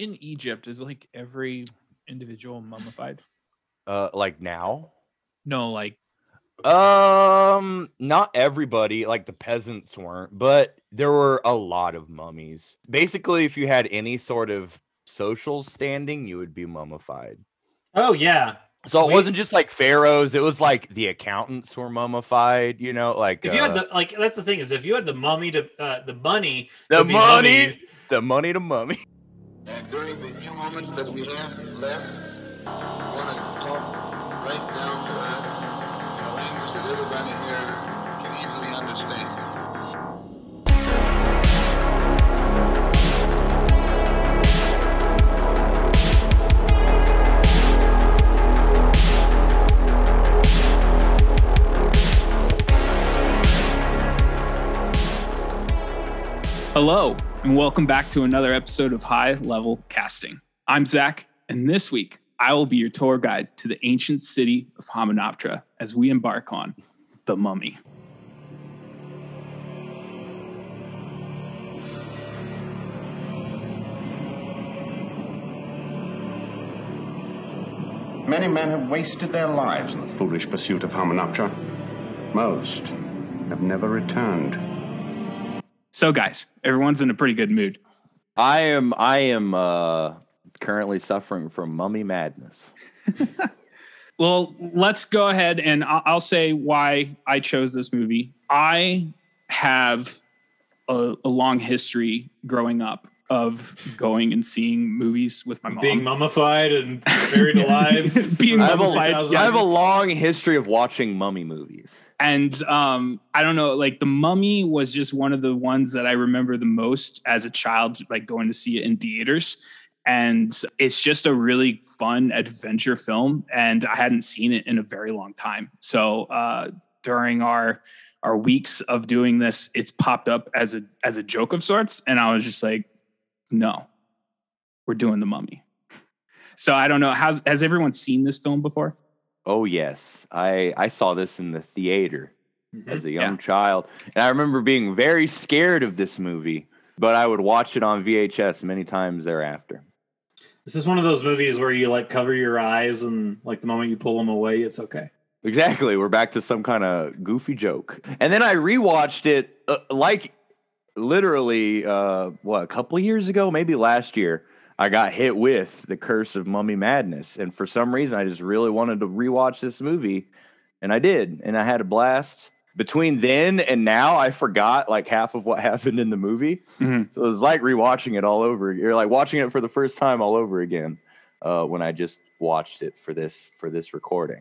in Egypt is like every individual mummified? Uh, like now? No, like Um, not everybody, like the peasants weren't, but there were a lot of mummies. Basically, if you had any sort of social standing, you would be mummified. Oh yeah. So it Wait. wasn't just like pharaohs; it was like the accountants were mummified. You know, like If you had uh, the like, that's the thing is if you had the mummy to uh, the money, the money, mummied, the money to mummy. And during the few moments that we have left, we want to talk right down to earth in a language that everybody here can easily understand. Hello, and welcome back to another episode of High Level Casting. I'm Zach, and this week I will be your tour guide to the ancient city of Hamunaptra as we embark on the mummy. Many men have wasted their lives in the foolish pursuit of Hamunaptra. Most have never returned. So, guys, everyone's in a pretty good mood. I am, I am uh currently suffering from mummy madness. Well, let's go ahead and I- I'll say why I chose this movie. I have a, a long history growing up of going and seeing movies with my mom. being mummified and buried alive. Being I have, a, mummified, I have a long history of watching mummy movies. And um i don't know like the mummy was just one of the ones that i remember the most as a child like going to see it in theaters. And it's just a really fun adventure film and i hadn't seen it in a very long time. So uh during our our weeks of doing this it's popped up as a as a joke of sorts and i was just like no we're doing the mummy. So i don't know has has everyone seen this film before Oh yes, I I saw this in the theater as a young Mm-hmm. Yeah. child, and I remember being very scared of this movie. But I would watch it on VHS many times thereafter. This is one of those movies where you like cover your eyes and like the moment you pull them away, it's okay. Exactly, we're back to some kind of goofy joke. And then I rewatched it, uh, like literally, uh, what a couple years ago, maybe last year. I got hit with the curse of Mummy Madness, and for some reason, I just really wanted to rewatch this movie, and I did, and I had a blast. Between then and now, I forgot like half of what happened in the movie, Mhm. so it was like rewatching it all over. You're like watching it for the first time all over again uh, when I just watched it for this for this recording.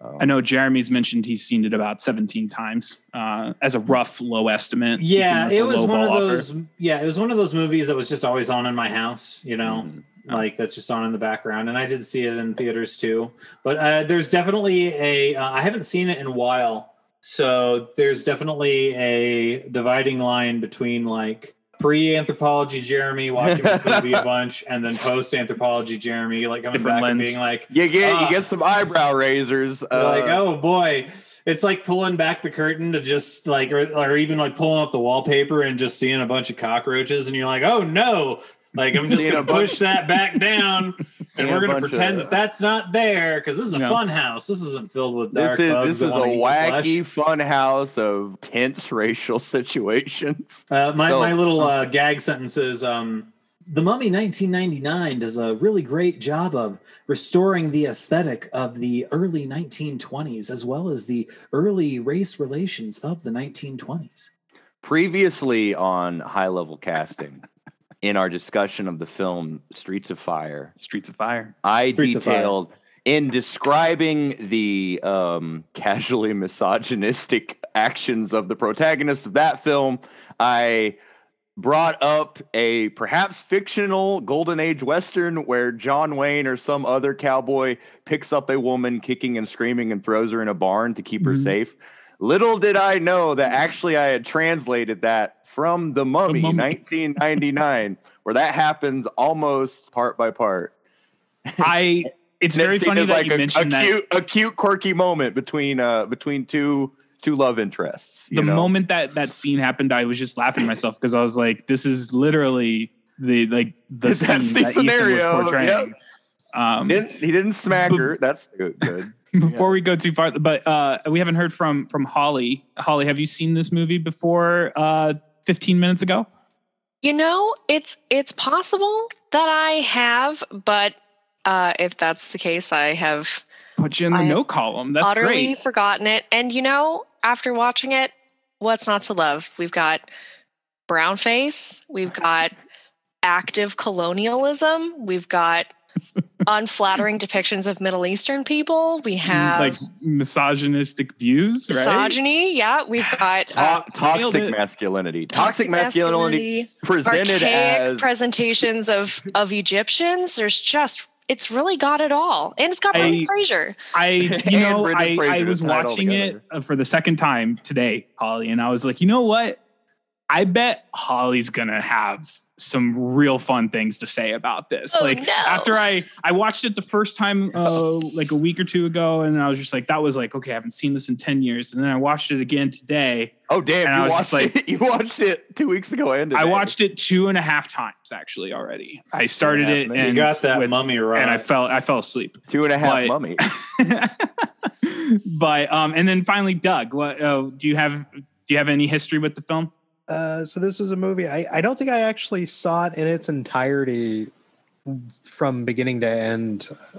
Um, I know Jeremy's mentioned he's seen it about 17 times uh, as a rough low estimate. Yeah, it was one of offer. those. Yeah, it was one of those movies that was just always on in my house. You know, Mhm. like that's just on in the background. And I did see it in theaters too. But uh, there's definitely a. Uh, I haven't seen it in a while, so there's definitely a dividing line between like pre-anthropology Jeremy watching this movie a bunch, and then post-anthropology Jeremy like coming Different back and being like, You get Ah. you get some eyebrow raisers. You're like, uh, oh boy. It's like pulling back the curtain to just like, or, or even like pulling up the wallpaper and just seeing a bunch of cockroaches, and you're like, oh no. Like, I'm just going to push that back down and we're going to pretend of- that that's not there because this is a Yeah. fun house. This isn't filled with dark This is bugs this is a wanna eat your wacky flesh. fun house of tense racial situations. Uh, my, So- my little uh, gag sentence is um, The Mummy 1999 does a really great job of restoring the aesthetic of the early 1920s as well as the early race relations of the 1920s. Previously on high level casting, in our discussion of the film Streets of Fire, Streets of Fire. I Streets of Fire. detailed in describing the um, casually misogynistic actions of the protagonist of that film. I brought up a perhaps fictional golden age western where John Wayne or some other cowboy picks up a woman kicking and screaming and throws her in a barn to keep her Mhm. safe. Little did I know that actually I had translated that from The Mummy, Mummy. 1999, where that happens almost part by part. I. It's very funny that like you a, a mentioned that. cute, a cute, quirky moment between uh between two two love interests. you the know? moment that that scene happened, I was just laughing myself because I was like, "This is literally the like the That's scene the that Ethan was portraying. yep. Um, He didn't, he didn't smack But- her. That's good. good. before we go too far, but uh, we haven't heard from from Holly. Holly, have you seen this movie before? Uh, Fifteen minutes ago. You know, it's it's possible that I have, but uh, if that's the case, I have Put you in the I no column. That's utterly great. forgotten it. And you know, after watching it, what's not to love? We've got brown face, we've got active colonialism, we've got unflattering depictions of Middle Eastern people, we have like misogynistic views, right? misogyny. Yeah, we've got uh, To- toxic masculinity. Toxic, masculinity, presented archaic as presentations of of Egyptians. There's just it's really got it all, and it's got Brendan I- Fraser. I, you know, I, Fraser I was tie it all watching it uh, for the second time today, Holly, and I was like, you know what? I bet Holly's gonna have some real fun things to say about this. Oh, like no. after I I watched it the first time uh, like a week or two ago, and I was just like, that was like, okay, I haven't seen this in ten years, and then I watched it again today. oh damn, and I you was watched like- it. You watched it two weeks ago and I watched it two and a half times actually already. I started half it minutes. and You got that with- mummy right. and I fell I fell asleep. two and a half but- mummy. but um, and then finally, Doug, what uh, do you have? Do you have any history with the film? Uh, so this was a movie. I, I don't think I actually saw it in its entirety from beginning to end uh,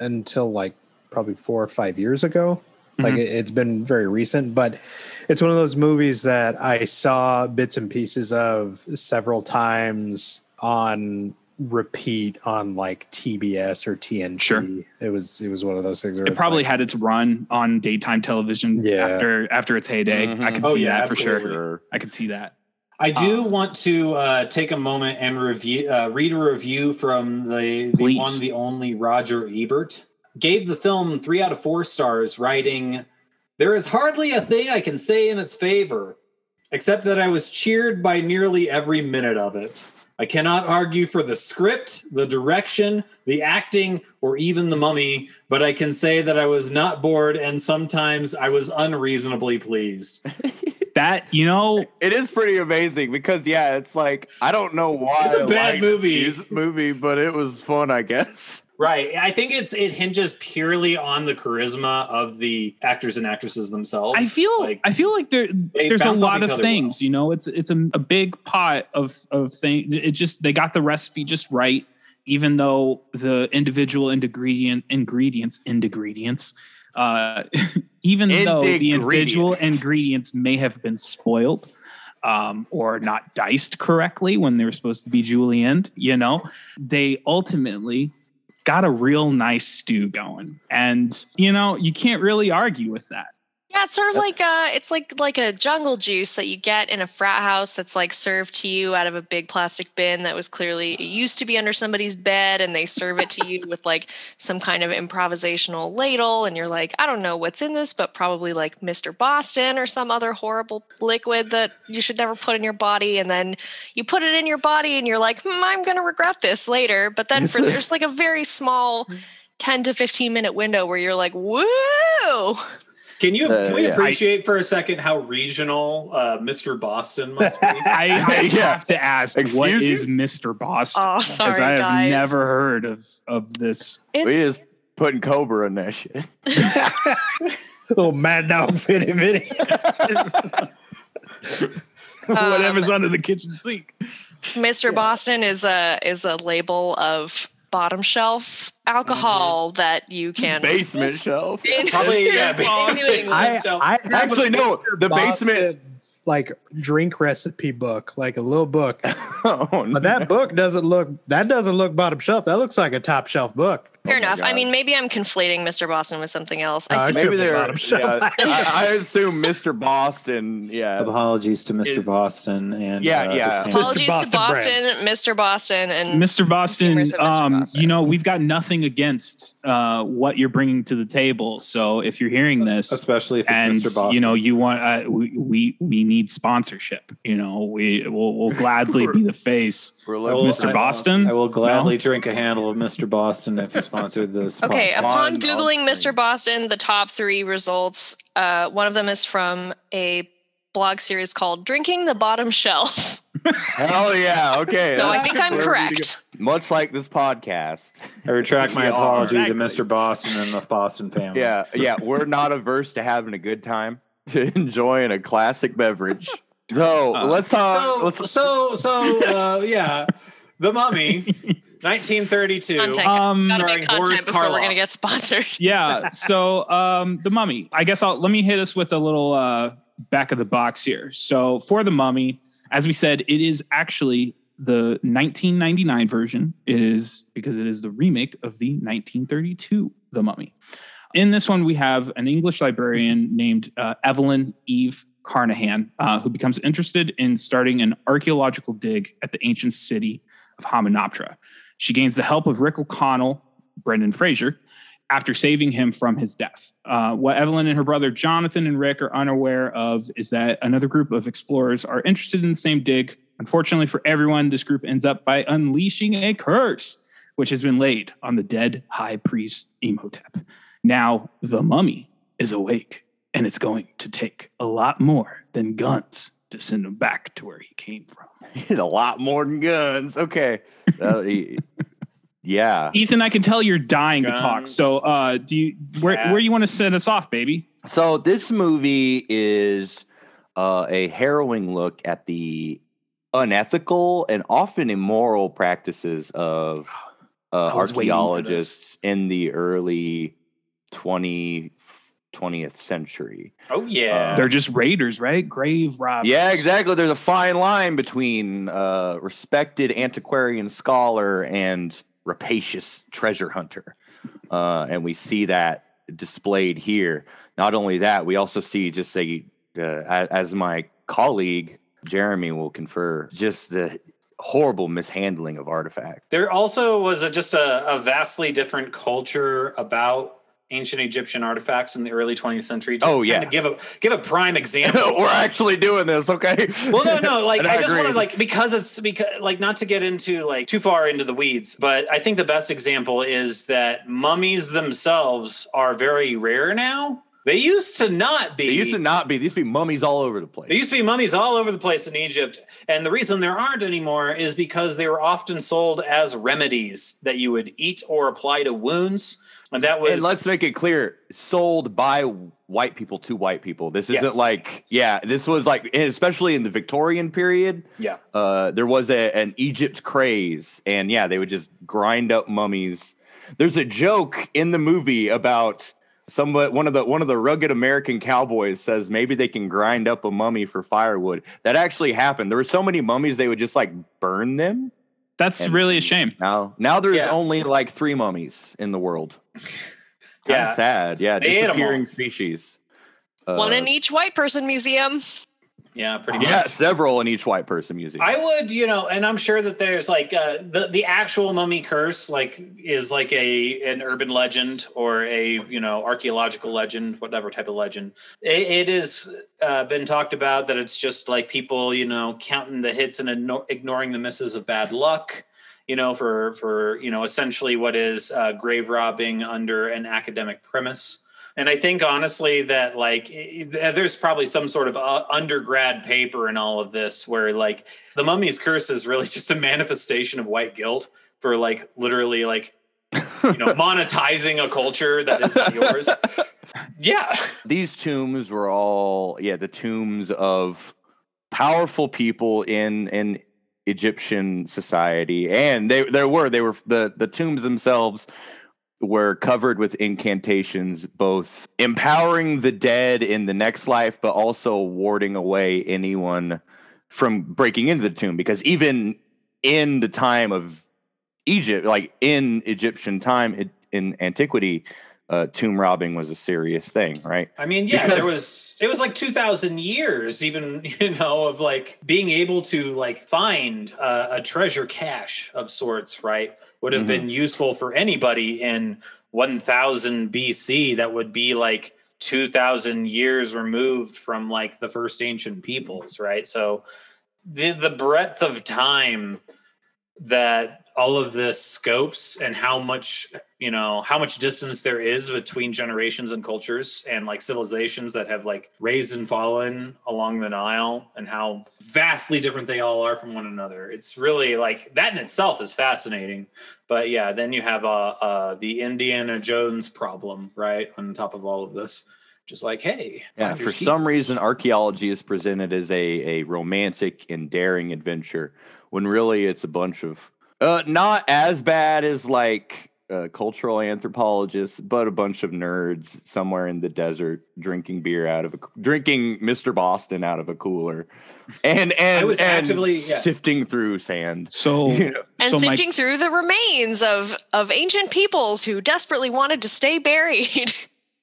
until like probably four or five years ago. Like Mhm. it, it's been very recent, but it's one of those movies that I saw bits and pieces of several times on repeat on like TBS or TNT. Sure. It was it was one of those things. Where It probably like, had its run on daytime television Yeah. after after its heyday. I Mhm. could Oh, see yeah, that for sure. I can see that. I do Um, want to uh, take a moment and review, uh, read a review from the, the Please. one, the only Roger Ebert. Gave the film three out of four stars, writing, There is hardly a thing I can say in its favor, except that I was cheered by nearly every minute of it. I cannot argue for the script, the direction, the acting, or even the mummy, but I can say that I was not bored and sometimes I was unreasonably pleased. That you know, It is pretty amazing because yeah, it's like I don't know why It's a bad movie. movie, but it was fun, I guess. Right. I think it's it hinges purely on the charisma of the actors and actresses themselves. I feel like I feel like there there's a lot of other things. You know, it's it's a, a big pot of of things. It just they got the recipe just right. Even though the individual ingredient ingredients ingredients, uh, even though the individual ingredients may have been spoiled um, or not diced correctly when they were supposed to be julienned, you know, they ultimately got a real nice stew going, and you know you can't really argue with that. Yeah, it's sort of like a, it's like like a jungle juice that you get in a frat house that's like served to you out of a big plastic bin that was clearly it used to be under somebody's bed and they serve it to you with like some kind of improvisational ladle and you're like, I don't know what's in this, but probably like Mr. Boston or some other horrible liquid that you should never put in your body and then you put it in your body and you're like, hmm, I'm gonna regret this later. But then for there's like a very small 10 to 15 minute window where you're like, woo! Can you Uh, can we yeah. appreciate for a second how regional uh, Mr. Boston must be? I, I Yeah. have to ask, Excuse what you? is Mr. Boston? Oh, Because sorry, I have guys. never heard of of this. We It's, just putting Cobra in that shit. oh mad dog fitty fitty. Whatever's under the kitchen sink. Mr. Boston is a is a label of bottom shelf alcohol mm-hmm. that you can Basement shelf. Probably, yeah, basement New I, I Actually, a no, Mr. the basement- like drink recipe book, like a little book. oh, But no. that book doesn't look that doesn't look bottom shelf. That looks like a top shelf book. Fair Oh my enough. I mean, maybe I'm conflating Mr. Boston with something else. Uh, I think Maybe Could they're. Yeah, I, I assume Mr. Boston. Yeah, Apologies to Mr. Is- Boston and Yeah, uh, yeah. his Mr. apologies to Boston Boston, Mr. Boston, and Mr. Boston, Mr. um, Boston. you know, we've got nothing against uh, what you're bringing to the table. So if you're hearing this, especially if it's and Mr. Boston. you know you want uh, we, we we need sponsorship. You know, we will we'll gladly be the face. We're I looking will- Mr. I- Boston? I will gladly No? drink a handle of Mr. Boston if you sponsored this. Okay, podcast. upon One Googling of Mr. Boston, the top three results, uh, one of them is from a blog series called Drinking the Bottom Shelf. Hell yeah. Okay. So I think I'm Where are we correct. much like this podcast. I retract my We are. apology to Mr. Boston and the Boston family. Yeah, yeah. We're not averse to having a good time, to enjoying a classic beverage. So Uh, let's talk. So, let's, so, so, uh, yeah, The Mummy, 1932. Content. Um, Gotta make content Boris before we're gonna get sponsored. yeah. So um, the mummy. I guess I'll let me hit us with a little uh, back of the box here. So for the mummy, as we said, it is actually the 1999 version. It is because it is the remake of the 1932 The Mummy. In this one, we have an English librarian named uh, Evelyn Eve Carnahan, uh, who becomes interested in starting an archaeological dig at the ancient city of Hamunaptra. She gains the help of Rick O'Connell, Brendan Fraser, after saving him from his death. Uh, what Evelyn and her brother Jonathan and Rick are unaware of is that another group of explorers are interested in the same dig. Unfortunately for everyone, this group ends up by unleashing a curse, which has been laid on the dead high priest Imhotep. Now, the mummy is awake, and it's going to take a lot more than guns to send him back to where he came from. a lot more than guns. Okay. Uh, yeah. Ethan, I can tell you're dying to talk. So, uh, do you where where you want to cats. set us off, baby? So this movie is uh, a harrowing look at the unethical and often immoral practices of uh, I was waiting for this. archaeologists in the early 20, 20th century. Oh, yeah. They're just raiders, right? Grave robbers. Yeah, exactly. There's a fine line between uh, respected antiquarian scholar and rapacious treasure hunter. Uh, and we see that displayed here. Not only that, we also see just a, uh, a- as my colleague Jeremy will confer, just the horrible mishandling of artifacts. There also was a, just a, a vastly different culture about ancient Egyptian artifacts in the early 20th century. To Oh, yeah. give a give a prime example. We're actually doing this, okay? well, no, no. Like And I, just want to like because it's because like not to get into like too far into the weeds, but I think the best example is that mummies themselves are very rare now. They used to not be. They used to not be. They used to be mummies all over the place. There used to be mummies all over the place in Egypt. And the reason there aren't anymore is because they were often sold as remedies that you would eat or apply to wounds. And that was and let's make it clear sold by white people to white people. This isn't Yes. like yeah this was like especially in the victorian period yeah. uh there was a, an egypt craze. And yeah they would just grind up mummies. There's a joke in the movie about somebody one of the one of the rugged american cowboys says maybe they can grind up a mummy for firewood. That actually happened. There were so many mummies they would just like burn them That's And- really a shame. now now there's Yeah. only like three mummies in the world Kinda Yeah. sad. Yeah, They ate 'em all. disappearing species. One Uh, in each white person museum. Yeah, pretty much. Yeah, several in each white person museum. I would, you know, and I'm sure that there's like uh, the the actual mummy curse, like is like a an urban legend or a you know archaeological legend, whatever type of legend. It, it has uh, been talked about that it's just like people, you know, counting the hits and igno- ignoring the misses of bad luck. You know, for for you know, essentially what is uh, grave robbing under an academic premise. And I think honestly that like i- there's probably some sort of uh, undergrad paper in all of this where like the mummy's curse is really just a manifestation of white guilt for like literally like you know monetizing a culture that is not yours. Yeah. These tombs were all yeah, the tombs of powerful people in in Egyptian society, and they there were they were the the tombs themselves were covered with incantations, both empowering the dead in the next life, but also warding away anyone from breaking into the tomb. Because even in the time of Egypt, like in Egyptian time in, antiquity, uh, tomb robbing was a serious thing, right? I mean, yeah, Because- there was it was like 2000 years even, you know, of like being able to like find uh, a treasure cache of sorts, right? Would have Mhm. been useful for anybody in 1000 BC that would be like 2000 years removed from like the first ancient peoples, right? So the the breadth of time that all of this scopes and how much you know how much distance there is between generations and cultures and like civilizations that have like raised and fallen along the Nile and how vastly different they all are from one another. It's really like that in itself is fascinating. But yeah, then you have uh, uh the Indiana Jones problem, right, on top of all of this. Just like, hey, Yeah, for some reason, archaeology is presented as a, a romantic and daring adventure when really it's a bunch of uh, not as bad as like uh, cultural anthropologists, but a bunch of nerds somewhere in the desert drinking beer out of a drinking Mr. Boston out of a cooler, and and, was and actively- yeah. sifting through sand. So You know? and so my- sifting through the remains of of ancient peoples who desperately wanted to stay buried.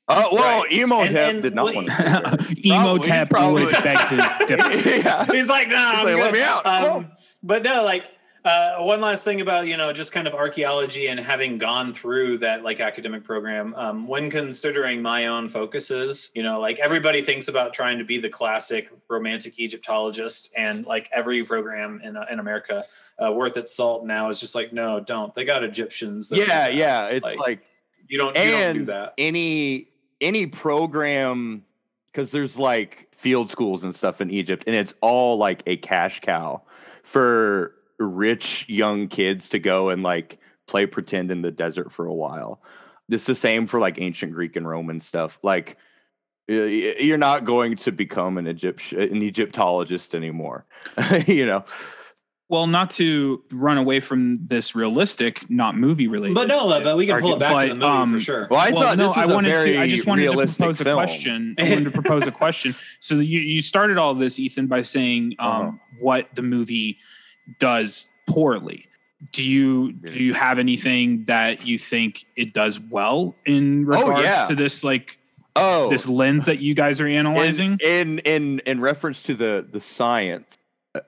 Oh well, Right. emo And- Hep and did not what- want to. Imhotep Probably, would beg to yeah. He's like, nah, I'm like, let me out. Um, but no, like uh, one last thing about you know just kind of archaeology and having gone through that like academic program. Um, when considering my own focuses, you know, like everybody thinks about trying to be the classic romantic Egyptologist, and like every program in uh, in America. Uh, worth its salt now is just like no, don't. They got Egyptians. Yeah, yeah. It's Like, like you don't. You don't do that. any any program because there's like field schools and stuff in Egypt, and it's all like a cash cow for rich young kids to go and like play pretend in the desert for a while. It's the same for like ancient Greek and Roman stuff. Like y- y- you're not going to become an Egyptian an Egyptologist anymore. you know. Well, not to run away from this realistic, not movie related. But no, but we can pull it back to the movie um, for sure. Well, I well, thought no, this I was a wanted very to. I just wanted to realistic propose film. a question. I wanted to propose a question. So you you started all this, Ethan, by saying um, Uh-huh. what the movie does poorly. Do you do you have anything that you think it does well in regards yeah. to this like Oh, this lens that you guys are analyzing? in in in, in reference to the the science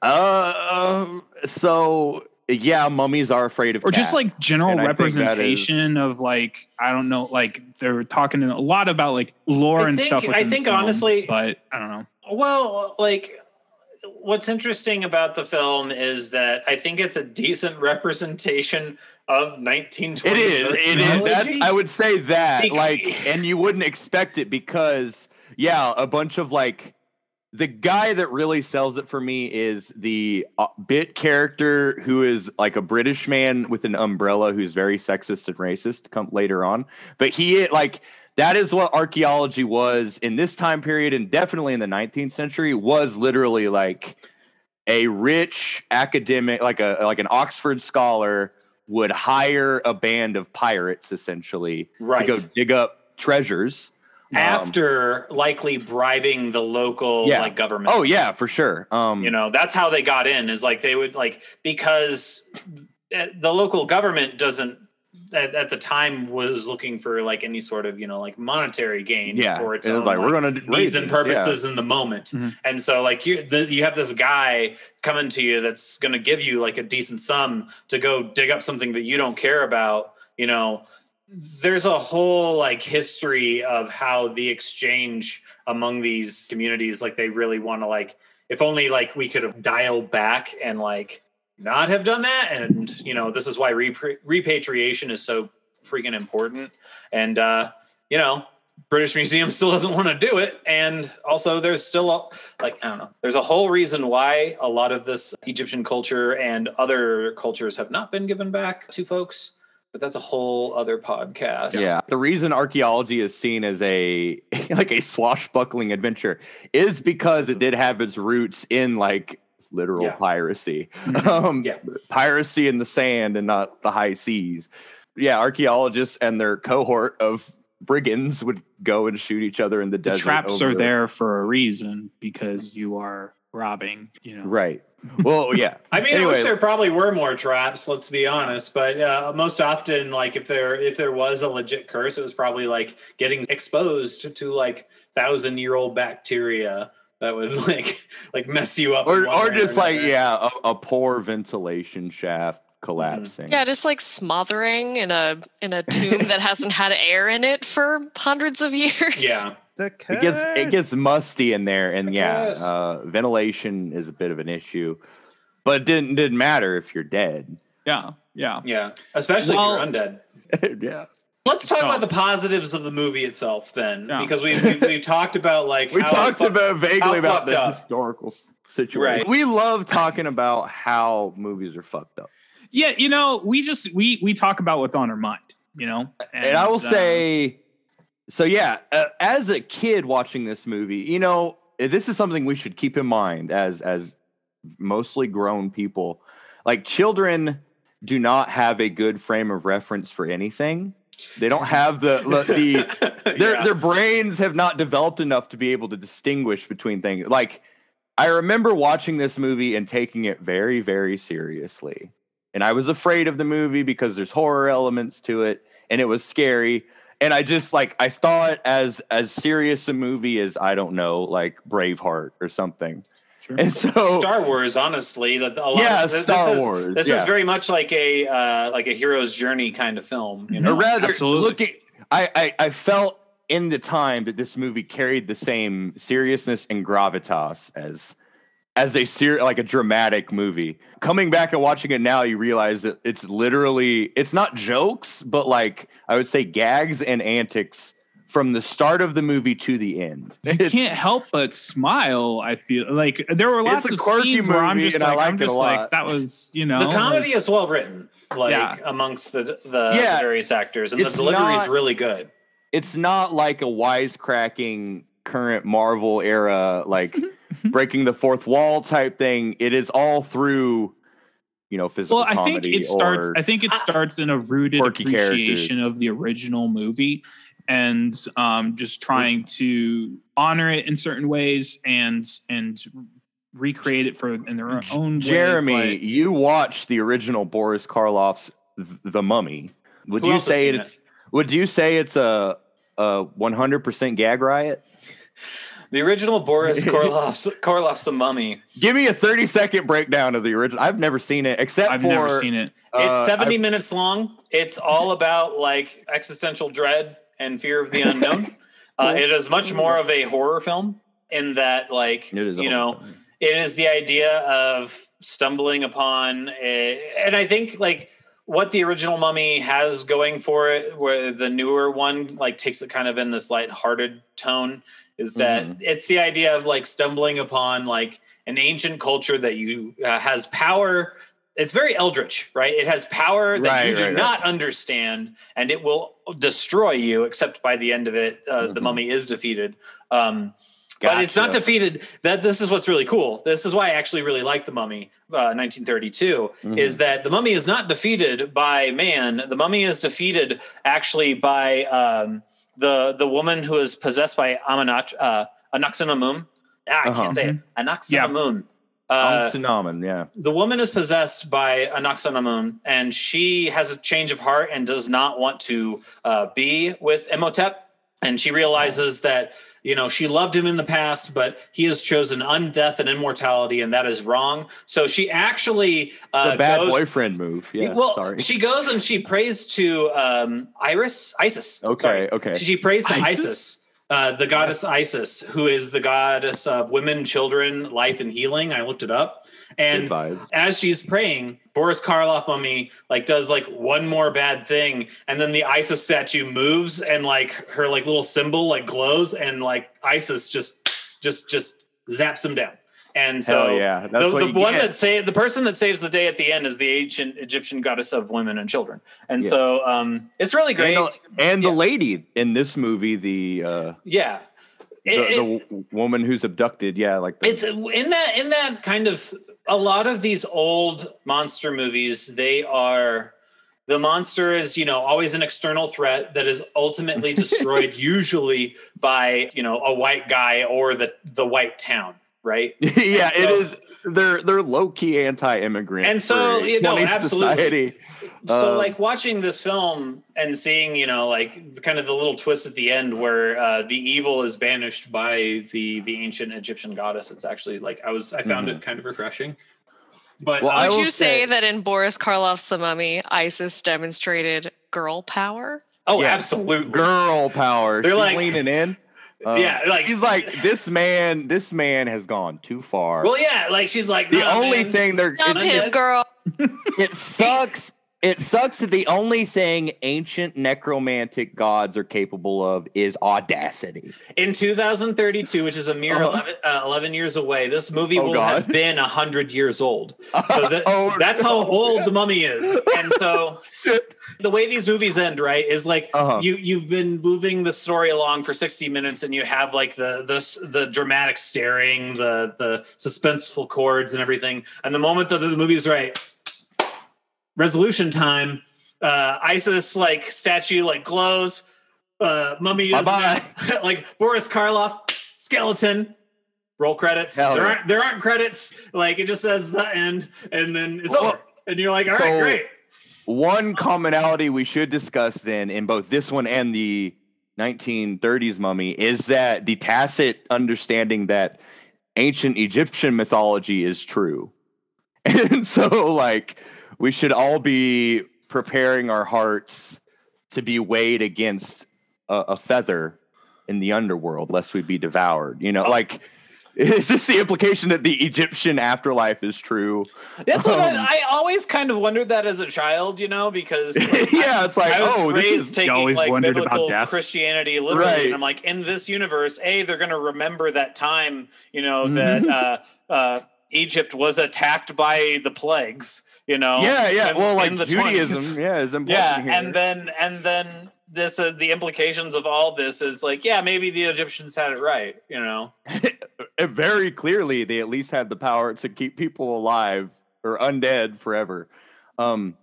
uh um, so yeah mummies are afraid of or just like general and I think representation of like I don't know, like they're talking a lot about like lore I and think- stuff. I within the think film, honestly- but I don't know. Well, like what's interesting about the film is that I think it's a decent representation of 1920s. it is it is that's, i would say that Bec- like and you wouldn't expect it because yeah a bunch of like the guy that really sells it for me is the uh, bit character who is like a British man with an umbrella who's very sexist and racist come later on. But he like that is what archaeology was in this time period and definitely in the 19th century was literally like a rich academic like a like an Oxford scholar would hire a band of pirates essentially Right. to go dig up treasures. Um, after likely bribing the local Yeah. like government. Oh yeah, for sure. Um You know, that's how they got in is like they would like because the local government doesn't at, at the time was looking for like any sort of, you know, like monetary gain yeah, for its it was own, like, we're gonna do needs and it, yeah. purposes in the moment. Mhm. And so like you the, you have this guy coming to you that's going to give you like a decent sum to go dig up something that you don't care about, you know. There's a whole like history of how the exchange among these communities like they really want to like if only like we could have dialed back and like not have done that. And you know this is why repri- repatriation is so freaking important. And uh you know british museum still doesn't want to do it. And also there's still a, like i don't know there's a whole reason why a lot of this egyptian culture and other cultures have not been given back to folks but that's a whole other podcast. Yeah. The reason archaeology is seen as a like a swashbuckling adventure is because it did have its roots in like literal Yeah. piracy. Mhm. Um Yeah. piracy in the sand and not the high seas. Yeah, archaeologists and their cohort of brigands would go and shoot each other in the The desert. traps over are there for a reason because you are robbing. You know, Right. Well, yeah. I mean, I wish there probably were more traps. Let's be honest, but uh, most often, like if there if there was a legit curse, it was probably like getting exposed to like thousand year old bacteria that would like like mess you up, in Or one or just like yeah, a, a poor ventilation shaft collapsing. Yeah, just like smothering in a in a tomb that hasn't had air in it for hundreds of years. yeah. The it gets it gets musty in there and yeah uh, ventilation is a bit of an issue but it didn't didn't matter if you're dead yeah, yeah. Yeah, especially Well- if you're undead. yeah. Let's talk itself. about the positives of the movie itself, then, Yeah. because we we we talked about like We how talked fu- about vaguely about the up. historical situation. Right. We love talking about how movies are fucked up. Yeah, you know, we just we we talk about what's on our mind, you know. And, I will uh, say, so yeah, uh, as a kid watching this movie, you know, this is something we should keep in mind as as mostly grown people. Like children do not have a good frame of reference for anything. They don't have the the their Yeah. their brains have not developed enough to be able to distinguish between things. Like I remember watching this movie and taking it very very seriously. And I was afraid of the movie because there's horror elements to it and it was scary. And I just like I saw it as as serious a movie as I don't know, like Braveheart or something. Sure. And so Star Wars, honestly, that a lot Yeah, of, this Star is, Wars, This yeah. is very much like a uh, like a hero's journey kind of film. You or know, rather absolutely. looking I, I I felt in the time that this movie carried the same seriousness and gravitas as as a ser- like a dramatic movie. Coming back and watching it now, you realize that it's literally it's not jokes, but like I would say gags and antics from the start of the movie to the end. you It's- can't help but smile. I feel like there were lots of quirky scenes where I'm just and I like, like I'm it a just like lot. that was you know the comedy like- is well written, like Yeah. amongst the the Yeah. various actors, and the It's delivery is really good. it's not like a wisecracking current Marvel era, like mm-hmm. Mm-hmm. breaking the fourth wall type thing. It is all through, you know, physical Well, I think it starts. I think it starts in a rooted quirky appreciation of the original movie, and um, just trying to honor it in certain ways and and recreate it for in their own way. Jeremy. Way, you watched the original Boris Karloff's The Mummy. Would Who you say seen it's would you say it's a a 100% gag riot? The original Boris Karloff's Karloff's The Mummy. Give me a 30 second breakdown of the original. I've never seen it except I've for never seen it. uh, It's 70 I've- minutes long. It's all about like existential dread and fear of the unknown. uh, it is much more of a horror film in that, like, It is a you know, film. it is the idea of stumbling upon a, and I think like what the original Mummy has going for it, where the newer one like takes it kind of in this light-hearted tone, is that Mhm. it's the idea of like stumbling upon like an ancient culture that you uh, has power. It's very eldritch, right? It has power that Right, you do right, right. not understand, and it will destroy you. Except by the end of it, uh, the Mhm. mummy is defeated. Um, but it's not defeated. That this is what's really cool. This is why I actually really like the Mummy, uh, 1932. Mhm. Is that the Mummy is not defeated by man. The Mummy is defeated actually by um, the the woman who is possessed by Amanat uh. Ah, I Uh-huh. can't say it. Anaxinamun. Uh, yeah. the woman is possessed by Anaxinamun, and she has a change of heart and does not want to uh, be with Imhotep. And she realizes that you know she loved him in the past, but he has chosen undeath and immortality, and that is wrong. So she actually uh, a bad goes, boyfriend move. Yeah, well, sorry. she goes and she prays to um, Iris, Isis. Okay, sorry. okay. She prays to Isis? Isis, uh, the goddess Isis, who is the goddess of women, children, life, and healing. I looked it up, and as she's praying, Boris Karloff mummy like does like one more bad thing, and then the Isis statue moves, and like her like little symbol like glows, and like Isis just just just zaps him down. And so Hell yeah, that's the, the one get. that say the person that saves the day at the end is the ancient Egyptian goddess of women and children, and Yeah. so um, it's really great. And, the, and the Yeah. lady in this movie, the uh, yeah, the, It- the woman who's abducted, yeah, like it's in that in that kind of a lot of these old monster movies they are the monster is you know always an external threat that is ultimately destroyed usually by you know a white guy or the the white town right yeah, and it so- is. They're they're low key anti immigrant, And so, you know, absolutely. society. so Um, like watching this film and seeing you know like kind of the little twist at the end where uh, the evil is banished by the the ancient egyptian goddess it's actually like i was i found it kind of refreshing but Well, uh, Would you say say- that in Boris Karloff's The Mummy, ISIS demonstrated girl power? oh yeah. absolutely girl power. They're She's like- leaning in. Uh, Yeah, like- he's like this man. This man has gone too far. well yeah like she's like the "Nah, only man." thing they're Jump it, him, it- girl. it sucks. It sucks that the only thing ancient necromantic gods are capable of is audacity. In 2032, which is a mere Oh. 11, uh, 11 years away, this movie Oh, will God. have been 100 years old. So that, Oh, that's how no. old the mummy is. And so the way these movies end, right, is like Uh-huh. you you've been moving the story along for 60 minutes and you have like the the the dramatic staring, the the suspenseful chords and everything. And the moment that the movie's right, resolution time, uh Isis like statue like glows, uh mummy is like Boris Karloff skeleton roll credits. Hell there yeah. aren't there aren't credits. Like it just says the end and then it's Well, over. And you're like, all right, so- great. One commonality we should discuss then in both this one and the 1930s mummy is that the tacit understanding that ancient Egyptian mythology is true. And so, like, we should all be preparing our hearts to be weighed against a, a feather in the underworld, lest we be devoured. You know, like, is this the implication that the Egyptian afterlife is true. That's what Um, I, I always kind of wondered that as a child, you know, because like, yeah, it's like, I was oh, raised is taking always like wondered about biblical. Christianity literally, Right. and I'm like, in this universe, a they're going to remember that time, you know, Mm-hmm. that uh, uh, Egypt was attacked by the plagues, you know. yeah, yeah. in- well, like the Judaism, 20s. yeah, is important. Yeah, here. and then and then this uh, the implications of all this is like, yeah, maybe the Egyptians had it right, you know. Very clearly, they at least had the power to keep people alive or undead forever. Um,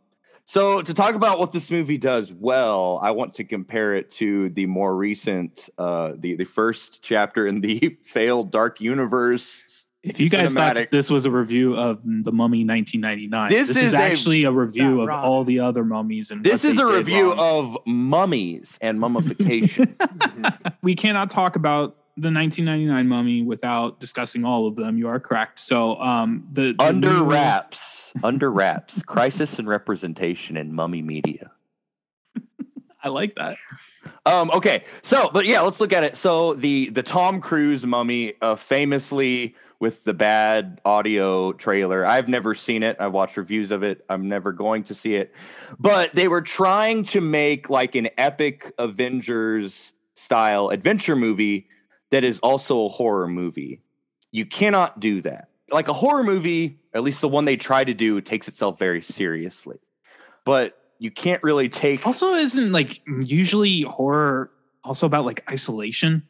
so to talk about what this movie does well, I want to compare it to the more recent, uh, the the first chapter in the failed Dark Universe. If you guys thought Cinematic. that this was a review of The Mummy 1999, This this, is is, actually a, review of wrong. all the other mummies. And This is a review wrong. of mummies and mummification. we cannot talk about the 1999 mummy without discussing all of them. You are correct. So, um, the, the under new- wraps, under wraps, crisis and representation in mummy media. I like that. Um, okay, so but yeah, let's look at it. So the the Tom Cruise mummy, uh, famously with the bad audio trailer. I've never seen it. I've watched reviews of it. I'm never going to see it. But they were trying to make like an epic Avengers style adventure movie that is also a horror movie. You cannot do that. Like a horror movie, at least the one they try to do, takes itself very seriously. But you can't really take Also, isn't like usually horror also about like isolation?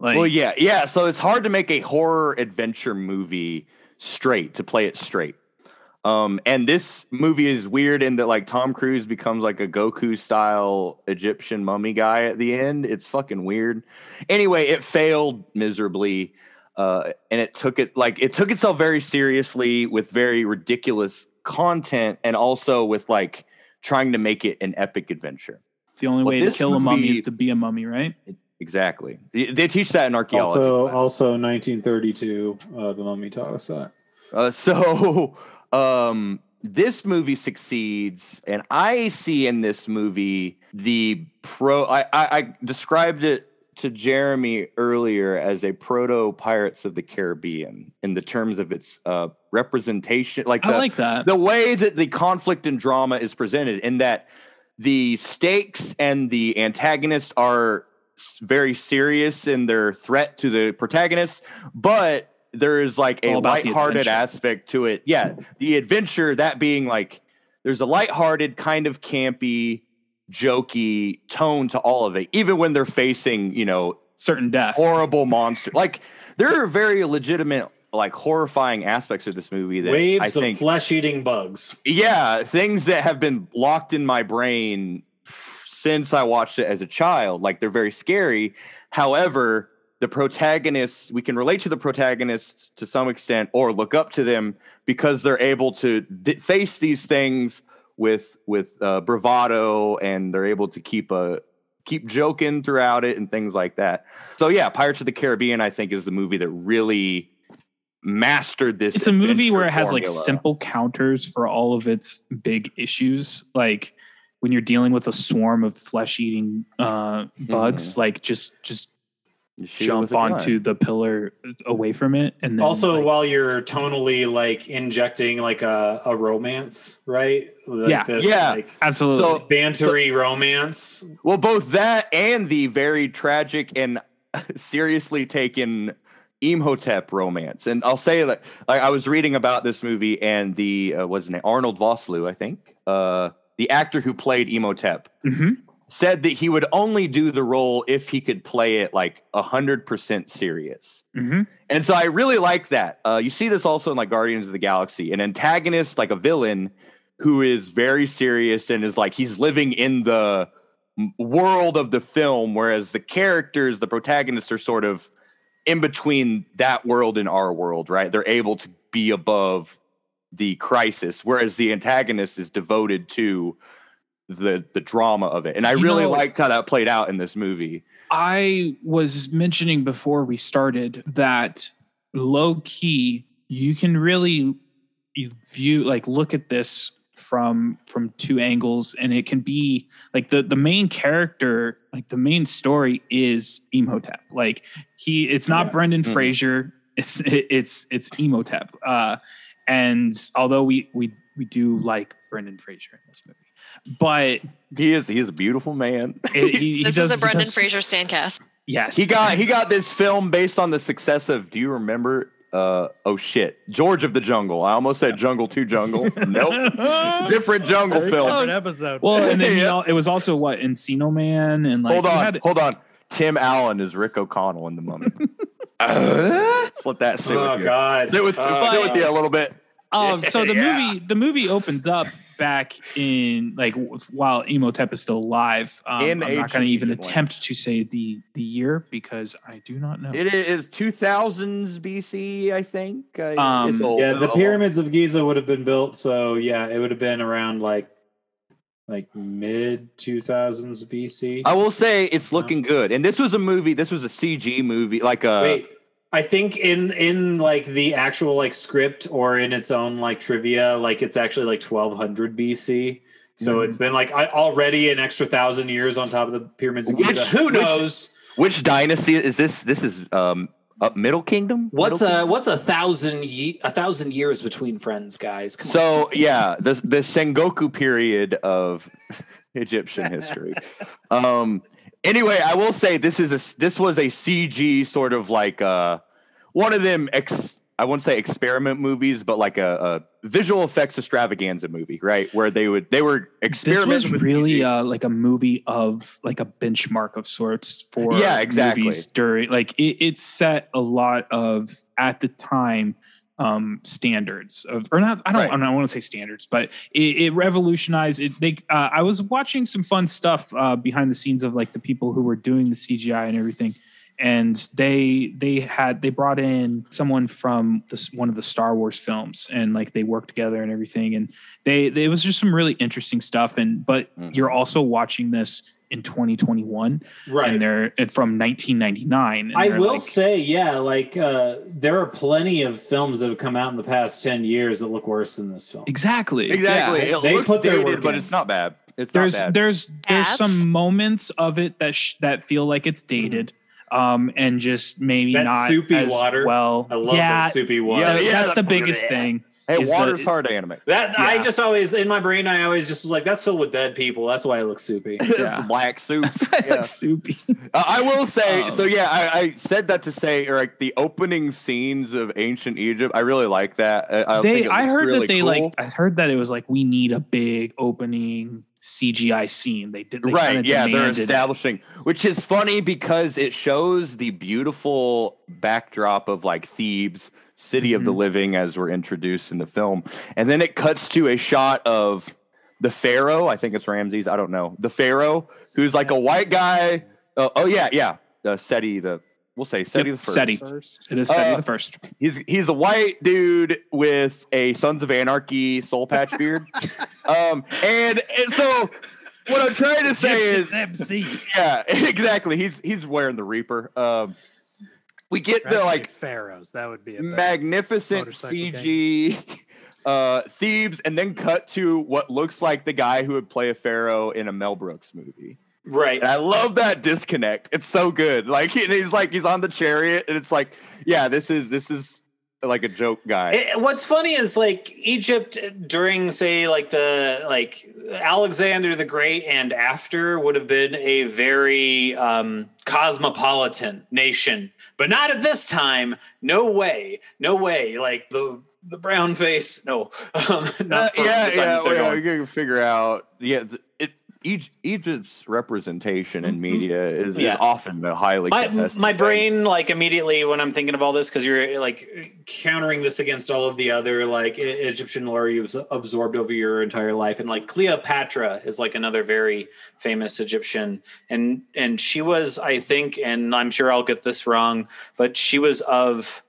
Like, well, yeah, yeah. So it's hard to make a horror adventure movie straight to play it straight. Um, and this movie is weird in that like Tom Cruise becomes like a Goku style Egyptian mummy guy at the end. It's fucking weird. Anyway, it failed miserably. Uh, and it took it like it took itself very seriously with very ridiculous content and also with like trying to make it an epic adventure. the only Well, way to kill a mummy is to be a mummy, right? Exactly. They they teach that in archaeology. Also, class. also 1932, uh, the mummy taught us that. Uh, so um, this movie succeeds, and I see in this movie the pro. I, I, I described it to Jeremy earlier as a proto Pirates of the Caribbean in the terms of its uh, representation, like I the, like that. the way that the conflict and drama is presented, in that the stakes and the antagonist are s- very serious in their threat to the protagonist, but there is like a All about lighthearted aspect to it. Yeah, the adventure, that being like, there's a lighthearted, kind of campy, jokey tone to all of it, even when they're facing, you know, Certain death. horrible monster. Like there are very legitimate, like horrifying aspects of this movie that I Waves think of flesh-eating bugs. yeah, things that have been locked in my brain since I watched it as a child. Like they're very scary. However, the protagonists, we can relate to the protagonists to some extent or look up to them because they're able to d- face these things with with uh, bravado and they're able to keep a keep joking throughout it and things like that. So yeah, Pirates of the Caribbean I think is the movie that really mastered this it's a movie where it has like simple counters for all of its big issues like when you're dealing with a swarm of flesh eating uh bugs Mm-hmm. like just just You shoot it jump with a gun. onto the pillar away from it, and then also, like, while you're tonally like injecting like a, a romance, right? Like Yeah. this, Yeah. Like, absolutely. this bantery romance. Well, both that and the very tragic and seriously taken Imhotep romance. And I'll say that like I was reading about this movie and the uh, what's his name Arnold Vosloo, I think, uh, the actor who played Imhotep, Mhm. said that he would only do the role if he could play it like hundred percent serious. Mhm. And so I really like that. Uh, you see this also in like Guardians of the Galaxy, an antagonist like a villain who is very serious and is like he's living in the world of the film, whereas the characters, the protagonists, are sort of in between that world and our world, right? They're able to be above the crisis, whereas the antagonist is devoted to the the drama of it. And I You really know- liked how that played out in this movie. I was mentioning before we started that low key, you can really view like look at this from from two angles and it can be like the the main character like the main story is Imhotep like he it's not Yeah. Brendan Mhm. Fraser it's it, it's it's Imhotep uh and although we we we do like Brendan Fraser in this movie but He is he is a beautiful man. it, he, he This does, is a Brendan does- Fraser standcast. yes He got he got this film based on the success of. Do you remember? Uh oh shit, George of the Jungle. I almost said Jungle to Jungle. nope, different jungle film. different episode. Well, and then he Yeah. al- it was also what Encino Man and like hold on, had- hold on. Tim Allen is Rick O'Connell in the Mummy. Let's let that sit Oh with you. God! Sit with, Oh, sit with you a little bit. Um, so the Yeah. movie the movie opens up back in like w- while Imhotep is still alive. Um, I'm not going to even attempt to say the the year because I do not know. It is 2000s BC, I think. Uh, Um. Yeah, the pyramids of Giza would have been built. So yeah, it would have been around like like mid two thousands BC. I will say it's looking good. And this was a movie. This was a CG movie, like a. Wait, I think in in like the actual like script or in its own like trivia, like it's actually like twelve hundred BC. So Mm-hmm. it's been like I, already an extra thousand years on top of the pyramids of Which- Giza. Who which- knows? Which dynasty is this? This is um up Middle Kingdom. What's Middle a Kingdom? what's a thousand ye- a thousand years between friends, guys? Come on. So yeah, the the Sengoku period of Egyptian history. um. Anyway, I will say this is a this was a CG sort of like uh one of them ex I wouldn't say experiment movies, but like a, a visual effects extravaganza movie, right? Where they would they were this experimenting was with really uh, like a movie of like a benchmark of sorts for Yeah, exactly. movies during like it, it set a lot of at the time um standards of or not i don't Right. i don't want to say standards but it, it revolutionized it they uh, i was watching some fun stuff uh behind the scenes of like the people who were doing the cgi and everything and they they had they brought in someone from this one of the Star Wars films and like they worked together and everything and they, they it was just some really interesting stuff and but Mhm. you're also watching this in 2021 Right. and they're and from 1999 I will like- say, yeah, like uh, there are plenty of films that have come out in the past ten years that look worse than this film. exactly exactly. Yeah, it they looks put their dated, work but in. it's not bad. It's there's not bad. there's there's Ads? some moments of it that sh- that feel like it's dated um and just maybe That not soupy as water. well I love yeah, that soupy water. Yeah, yeah, that's the that- biggest thing hey, is the- water's hard to animate. That I just always in my brain, I always just was like, that's filled with dead people. That's why it looks soupy. Yeah. Black soup. that's why Yeah. that's soupy Uh, I will say, Um, so yeah, I, I said that to say, or like the opening scenes of ancient Egypt, I really like that. I, I they it i heard really that they cool. like i heard that it was like we need a big opening cgi scene they did they right, yeah, they're establishing, which is funny because it shows the beautiful backdrop of like Thebes, city of the Mhm. living, as we're introduced in the film, and then it cuts to a shot of the pharaoh. I think it's Ramses. I don't know the pharaoh, who's like a white guy. Uh, oh yeah, yeah, uh, Seti the. We'll say Seti Yep, the first. Seti. It is Seti Uh, the first He's he's a white dude with a Sons of Anarchy soul patch beard. um, and, and so what I'm trying to say is, MC. yeah, exactly. He's he's wearing the Reaper. Um, we get the like pharaohs. That would be a magnificent motorcycle CG uh, Thebes, and then cut to what looks like the guy who would play a pharaoh in a Mel Brooks movie. Right. And I love that disconnect. It's so good. Like he, he's like he's on the chariot, and it's like, yeah, this is this is like a joke guy. It- what's funny is like Egypt during say like the like Alexander the Great and after would have been a very um cosmopolitan nation but not at this time no way no way like the the brown face no um, not Uh, for yeah, the time yeah, that they're yeah. going. We can figure out. Yeah, th- it. Egy- Egypt's representation in media is, Mm-hmm. Yeah. is often highly my, contested my thing. brain like immediately when i'm thinking of all this because you're like countering this against all of the other like egyptian lore you've absorbed over your entire life and like cleopatra is like another very famous egyptian and and she was i think and i'm sure i'll get this wrong but she was of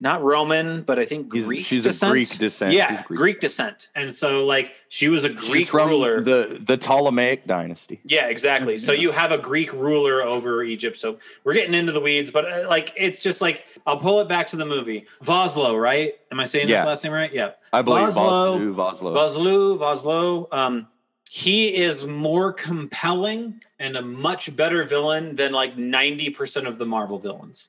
not roman but i think She's- greek she's a descent Greek descent. yeah Greek. greek. descent and so like she was a She's greek ruler the the Ptolemaic dynasty. yeah, exactly. So you have a Greek ruler over Egypt. So we're getting into the weeds, but uh, like it's just like I'll pull it back to the movie. Vosloo, right? Am I saying Yeah. his last name right? Yeah. I believe Vosloo- Vosloo. Vosloo. Vosloo, Vosloo. Um, he is more compelling and a much better villain than like ninety percent of the Marvel villains.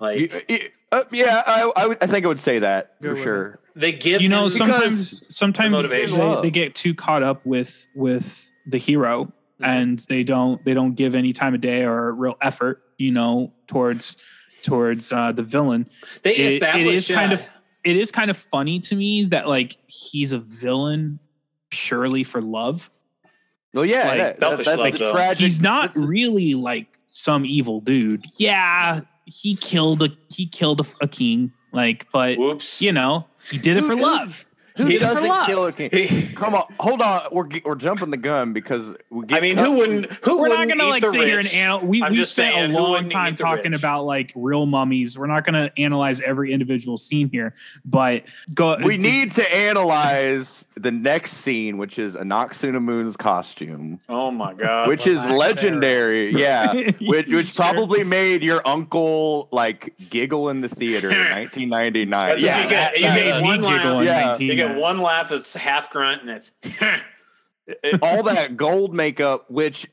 Like You- you- uh, yeah, I, I, would- I think I would say that for sure. they give you know sometimes sometimes motivation. they, they get too caught up with with the hero Mm-hmm. and they don't they don't give any time of day or real effort you know towards towards uh the villain they it, it establish is kind uh, of it is kind of funny to me that like he's a villain purely for love Well, yeah, Like, that, selfish that's love, the though. tragic. he's not really like some evil dude yeah he killed a he killed a, a king like but whoops. you know he did it for love Who He did it for doesn't love. kill a king? He- Come on, hold on. We're we're jumping the gun because we get I mean, cut- who wouldn't? Who we're not wouldn't gonna like the sit here and rich? analyze. We I'm we just spent saying, a long time talking about like real mummies. We're not gonna analyze every individual scene here, but go. We need to analyze the next scene, which is Anaxuna Anck-su-namun's costume, Oh my god! which is Black legendary. Yeah, which which Sure. probably made your uncle like giggle in the theater in 1999. Yeah, you get. You get made one laugh. giggle in Yeah. 19. You get one laugh that's half grunt, and it's all that gold makeup, which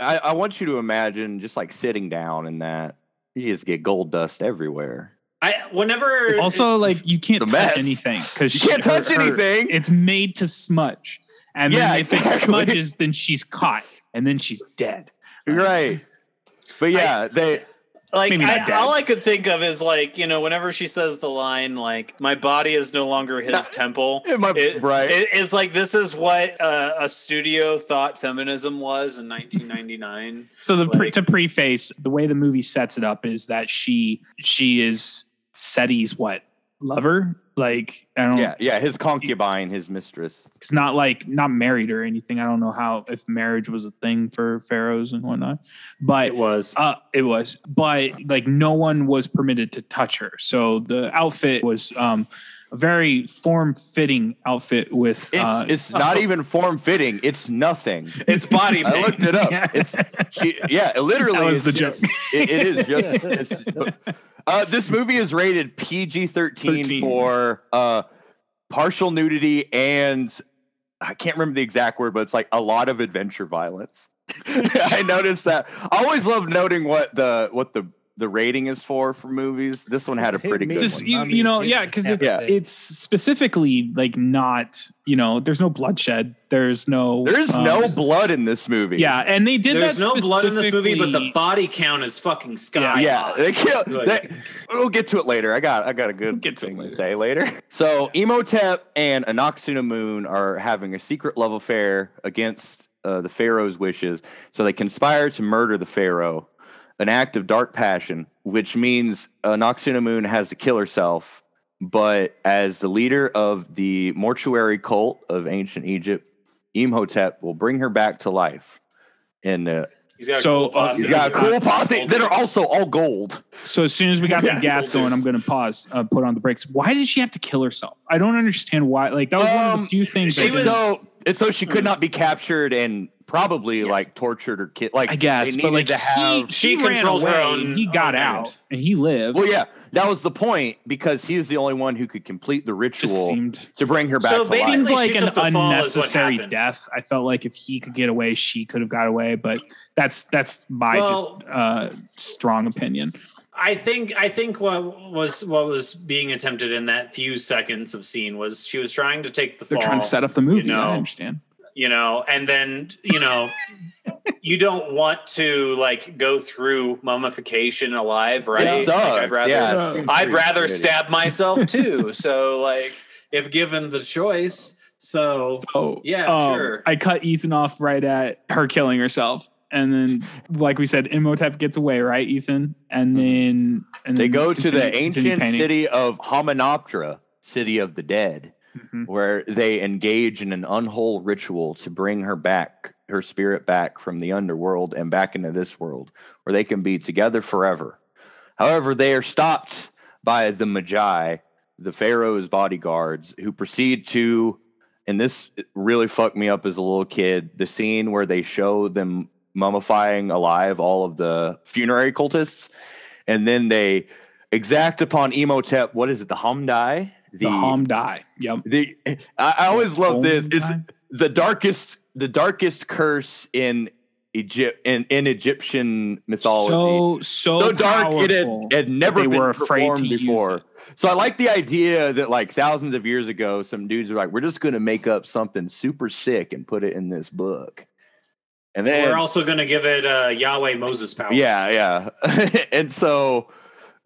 I, I want you to imagine just like sitting down in that. You just get gold dust everywhere. I. Whenever Also, like you can't touch mess. anything because You can't touch anything. It's made to smudge, and Yeah, then if it smudges, then she's caught, and then she's dead. Right. But yeah, they like I, all I could think of is like you know whenever she says the line like my body is no longer his temple. My- it, right. It, it's like this is what uh, a studio thought feminism was in 1999. So the pre- to preface the way the movie sets it up is that she she is Seti's what lover? Like I don't. yeah, yeah, his concubine, his mistress. it's not like not married or anything. I don't know how if marriage was a thing for pharaohs and whatnot, but it was. uh, it was. But like no one was permitted to touch her. So the outfit was um, a very form fitting outfit with. It's uh, it's not even form fitting. It's nothing. It's body I looked it up. Yeah. It's she, yeah, it literally That was is the just- joke. It, it is just. Uh, this movie is rated PG thirteen 13. for uh, partial nudity and I can't remember the exact word, but it's like a lot of adventure violence. I noticed that. I always love noting what the what the the rating is for for movies. This one had a pretty good just one. you, you know yeah because it's sex. it's specifically like not you know there's no bloodshed there's no There is um, no blood in this movie. yeah and they did There's that no blood in this movie, but the body count is fucking sky. Yeah, high. they kill. They, we'll get to it later. I got I got a good we'll Get to it thing to, later. say later. So Imhotep and Anck-su-namun are having a secret love affair against uh, the pharaoh's wishes. So they conspire to murder the pharaoh, an act of dark passion, which means Anck-su-namun has to kill herself. But as the leader of the mortuary cult of ancient Egypt, Imhotep will bring her back to life. And uh, He's got a So, cool uh, he's got a cool posse that are also all gold. so as soon as we got some gas going i'm going to pause uh, put on the brakes why did she have to kill herself i don't understand why like that was one of Um, the few things she was- so it's so she could not be captured and probably like tortured or killed. Like I guess, they but like to have. he, She he ran controlled her own- He got own out end. and he lived. well, yeah, that was the point because he was the only one who could complete the ritual seemed to bring her back So to basically- life. like an took the fall is what unnecessary death. I felt like if he could get away, she could have got away. But that's that's my Well- just uh, strong opinion. I think I think what was what was being attempted in that few seconds of scene was she was trying to take the They're fall. trying to set up the movie. know. I understand. You know and then you know you don't want to like go through mummification alive right It Like, i'd rather yeah. i'd rather stab myself too so like if given the choice so Oh Yeah, um, sure. I cut Ethan off right at her killing herself, and then, like we said, Imhotep gets away, right, Ethan? And then, and They then go to the continue- continue ancient painting. city of Hamunaptra, city of the dead, Mhm. where they engage in an unwhole ritual to bring her back, her spirit back from the underworld and back into this world, where they can be together forever. However, they are stopped by the Medjai, the Pharaoh's bodyguards, who proceed to, and this really fucked me up as a little kid, the scene where they show them mummifying alive all of the funerary cultists, and then they exact upon Imhotep, what is it, the Hom-Dai? The Hom-Dai. Yep. the I, I always love this. It's the darkest the darkest curse in Egypt in, in Egyptian mythology. So so, So, dark it had, had never been were afraid to performed use before. So I like the idea that like thousands of years ago, some dudes are like, we're just gonna make up something super sick and put it in this book. And then we're also going to give it uh yahweh moses power yeah, yeah. and so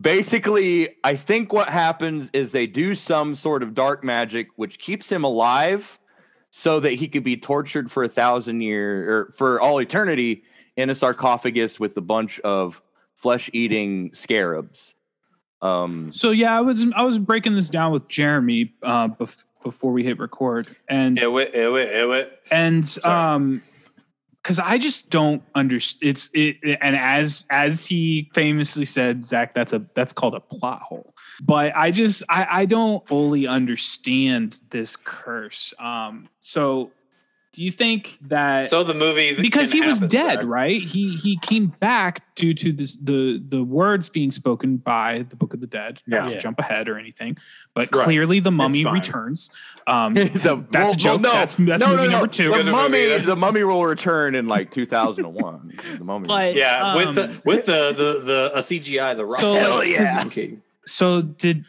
basically, I think what happens is they do some sort of dark magic which keeps him alive so that he could be tortured for a thousand years or for all eternity in a sarcophagus with a bunch of flesh eating scarabs. Um So yeah, I was I was breaking this down with Jeremy uh, bef- before we hit record, and it wit, it wit, it wit. and Sorry. um because i just don't understand it's it and as as he famously said zach that's a that's called a plot hole. But i just i i don't fully understand this curse. Um so do you think that so the movie because can he was dead Zach. right he he came back due to this the the words being spoken by the book of the dead not Yeah. to Yeah. jump ahead or anything but Right. clearly the mummy returns um the- that's well, a joke well, no, that's, that's no, movie no, no. number two The Good movie. mummy, That's- the mummy will return in like 2001. the mummy. But- yeah with Um, the with the the the a cgi the rock So, Hell like, yeah. 'cause- King. So did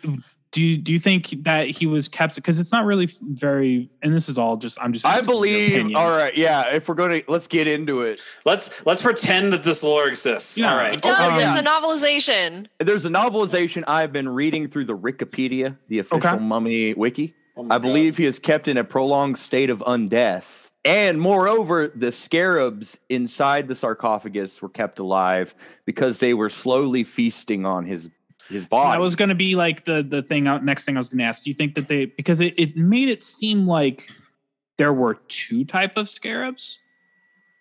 do you do you think that he was kept because it's not really very and this is all just I'm just I believe. All right, yeah. If we're going to let's get into it. let's let's pretend that this lore exists Yeah. all right It does. Um, There's a novelization. There's a novelization I've been reading through the Wikipedia, the official Okay. mummy wiki. Oh my I God. believe he is kept in a prolonged state of undeath. And moreover, the scarabs inside the sarcophagus were kept alive because they were slowly feasting on his his So that was going to be like the the thing out next thing I was going to ask. Do you think that they because it, it made it seem like there were two type of scarabs?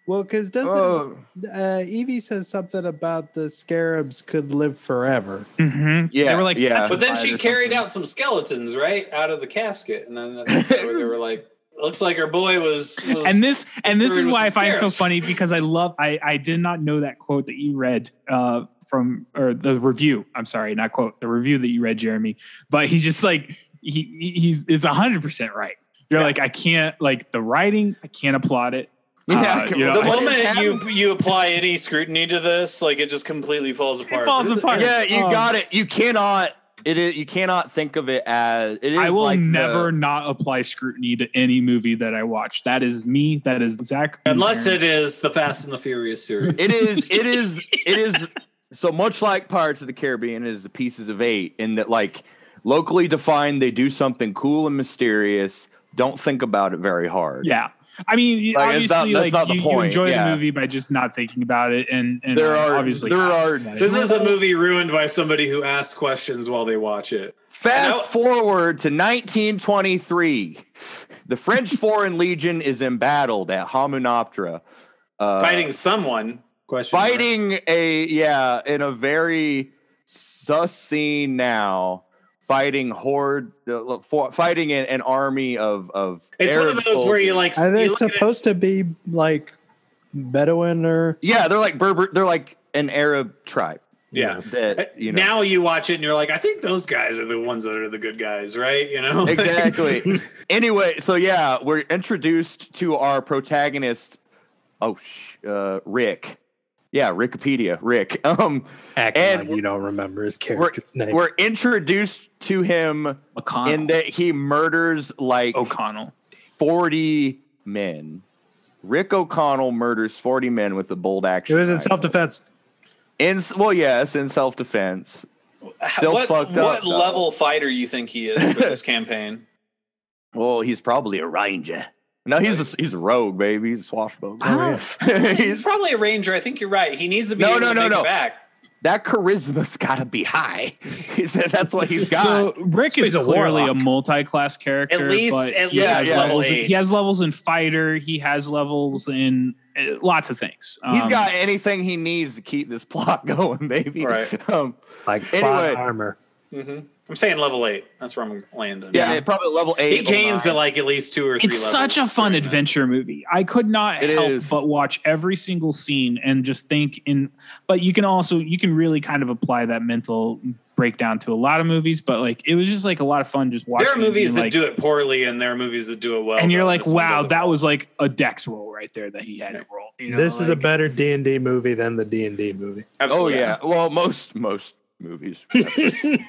Well, because doesn't Oh, uh, Evie says something about the scarabs could live forever? Mm-hmm. Yeah, they were like yeah. But then she carried something. out some skeletons, right, out of the casket, and then that's where they were like, "Looks like her boy was." was and this and this There is was why I find it so funny because I love I I did not know that quote that you read uh from or the review. I'm sorry, not quote the review that you read, Jeremy. But he's just like he he- he's it's hundred percent right. You're Yeah. like I can't like the writing. I can't applaud it. Yeah, Uh, you know, the I- moment you you apply any scrutiny to this, like it just completely falls apart. falls apart. yeah, you Um, got it. You cannot. It is. You cannot think of it as. It is I will like the- never not apply scrutiny to any movie that I watch. That is me. That is Zach. Unless it is the Fast and the Furious series. It is. It is. It is. So much like Pirates of the Caribbean is the Pieces of Eight, in that like locally defined, they do something cool and mysterious. Don't think about it very hard. Yeah. I mean, Like, it's obviously, not- that's like not the you, you enjoy yeah. the movie by just not thinking about it, and, and There are- obviously there not. are- this is a movie ruined by somebody who asks questions while they watch it. Fast No. forward to 1923. The French Foreign Legion is embattled at Hamunaptra. Uh, Fighting someone. Question. mark. fighting a yeah in a very sus scene now fighting horde uh, for, fighting an, an army of of It's one of those where you like. Are they you look supposed to be like Bedouin or Yeah, they're like Berber. They're like an Arab tribe. Yeah. That you know Now you watch it and you're like, I think those guys are the ones that are the good guys, right? You know, exactly. anyway, so yeah, we're introduced to our protagonist. Oh, sh- uh, Rick. Yeah, Wikipedia, Rick. Um, acting And like you don't remember his we're name. we're introduced to him McConnell. in that he murders like O'Connell. 40 men. Rick O'Connell murders 40 men with a bold action. it action. was in self defense. In well, yes, in self defense. Still what fucked what up, though. level fighter you think he is for this campaign? Well, he's probably a ranger. No, he's a, he's a rogue, baby. He's a swashbuckler. Oh, He's probably a ranger. I think you're right. He needs to be No, able no, to no, make no. it back. that charisma's got to be high. That's what he's got. So Rick is a clearly a multi-class character. At least- but at he least has level levels. in- he has levels in fighter. He has levels in uh, lots of things. He's got anything he needs to keep this plot going, baby. Right. Um, Like Anyway. plot armor. I'm saying level eight. That's where I'm landing. yeah, probably level eight. he or gains nine. at like at least two or three. It's such a fun during that. adventure movie. I could not It help is. but watch every single scene and just think in but you can also you can really kind of apply that mental breakdown to a lot of movies, but like it was just like a lot of fun just watching. There are movies that like- do it poorly, and there are movies that do it well. and you're like, wow, that well. was like a Dex roll right there that he had to roll. You know, this is a better D and D movie than the D and D movie. Oh yeah. Well, most most movies.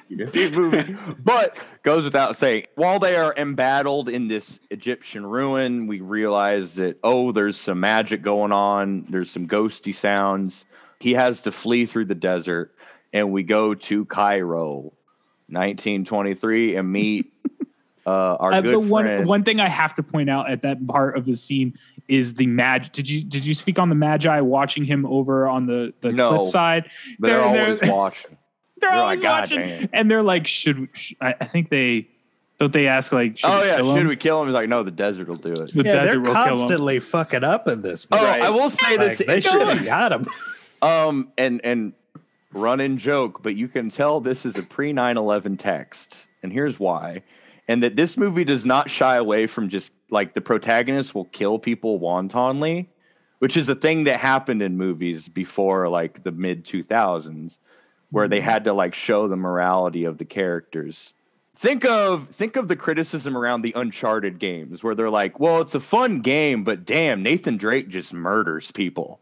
movie. But goes without saying, while they are embattled in this Egyptian ruin, we realize that oh, there's some magic going on. There's some ghosty sounds. He has to flee through the desert, and we go to Cairo, 1923, and meet uh, our Uh, good the one friend. one thing I have to point out at that part of the scene is the mag. Did you did you speak on the Medjai watching him over on the the No. cliff side? they're, they're- always watching. They're, They're always like, watching, damn." and they're like, should, sh I, I think they don't they ask like, should Oh yeah, kill should him? we kill him? He's like, no, the desert will do it. The yeah, desert they're will kill him. constantly fucking up in this Oh, movie. I will say Like, this. they should have got him. Um, and run and running joke, but you can tell this is a pre 9/11 text, and here's why. And that this movie does not shy away from just like the protagonist will kill people wantonly, which is a thing that happened in movies before like the mid 2000s, where they had to like show the morality of the characters. Think of think of the criticism around the Uncharted games, where they're like, "Well, it's a fun game, but damn, Nathan Drake just murders people."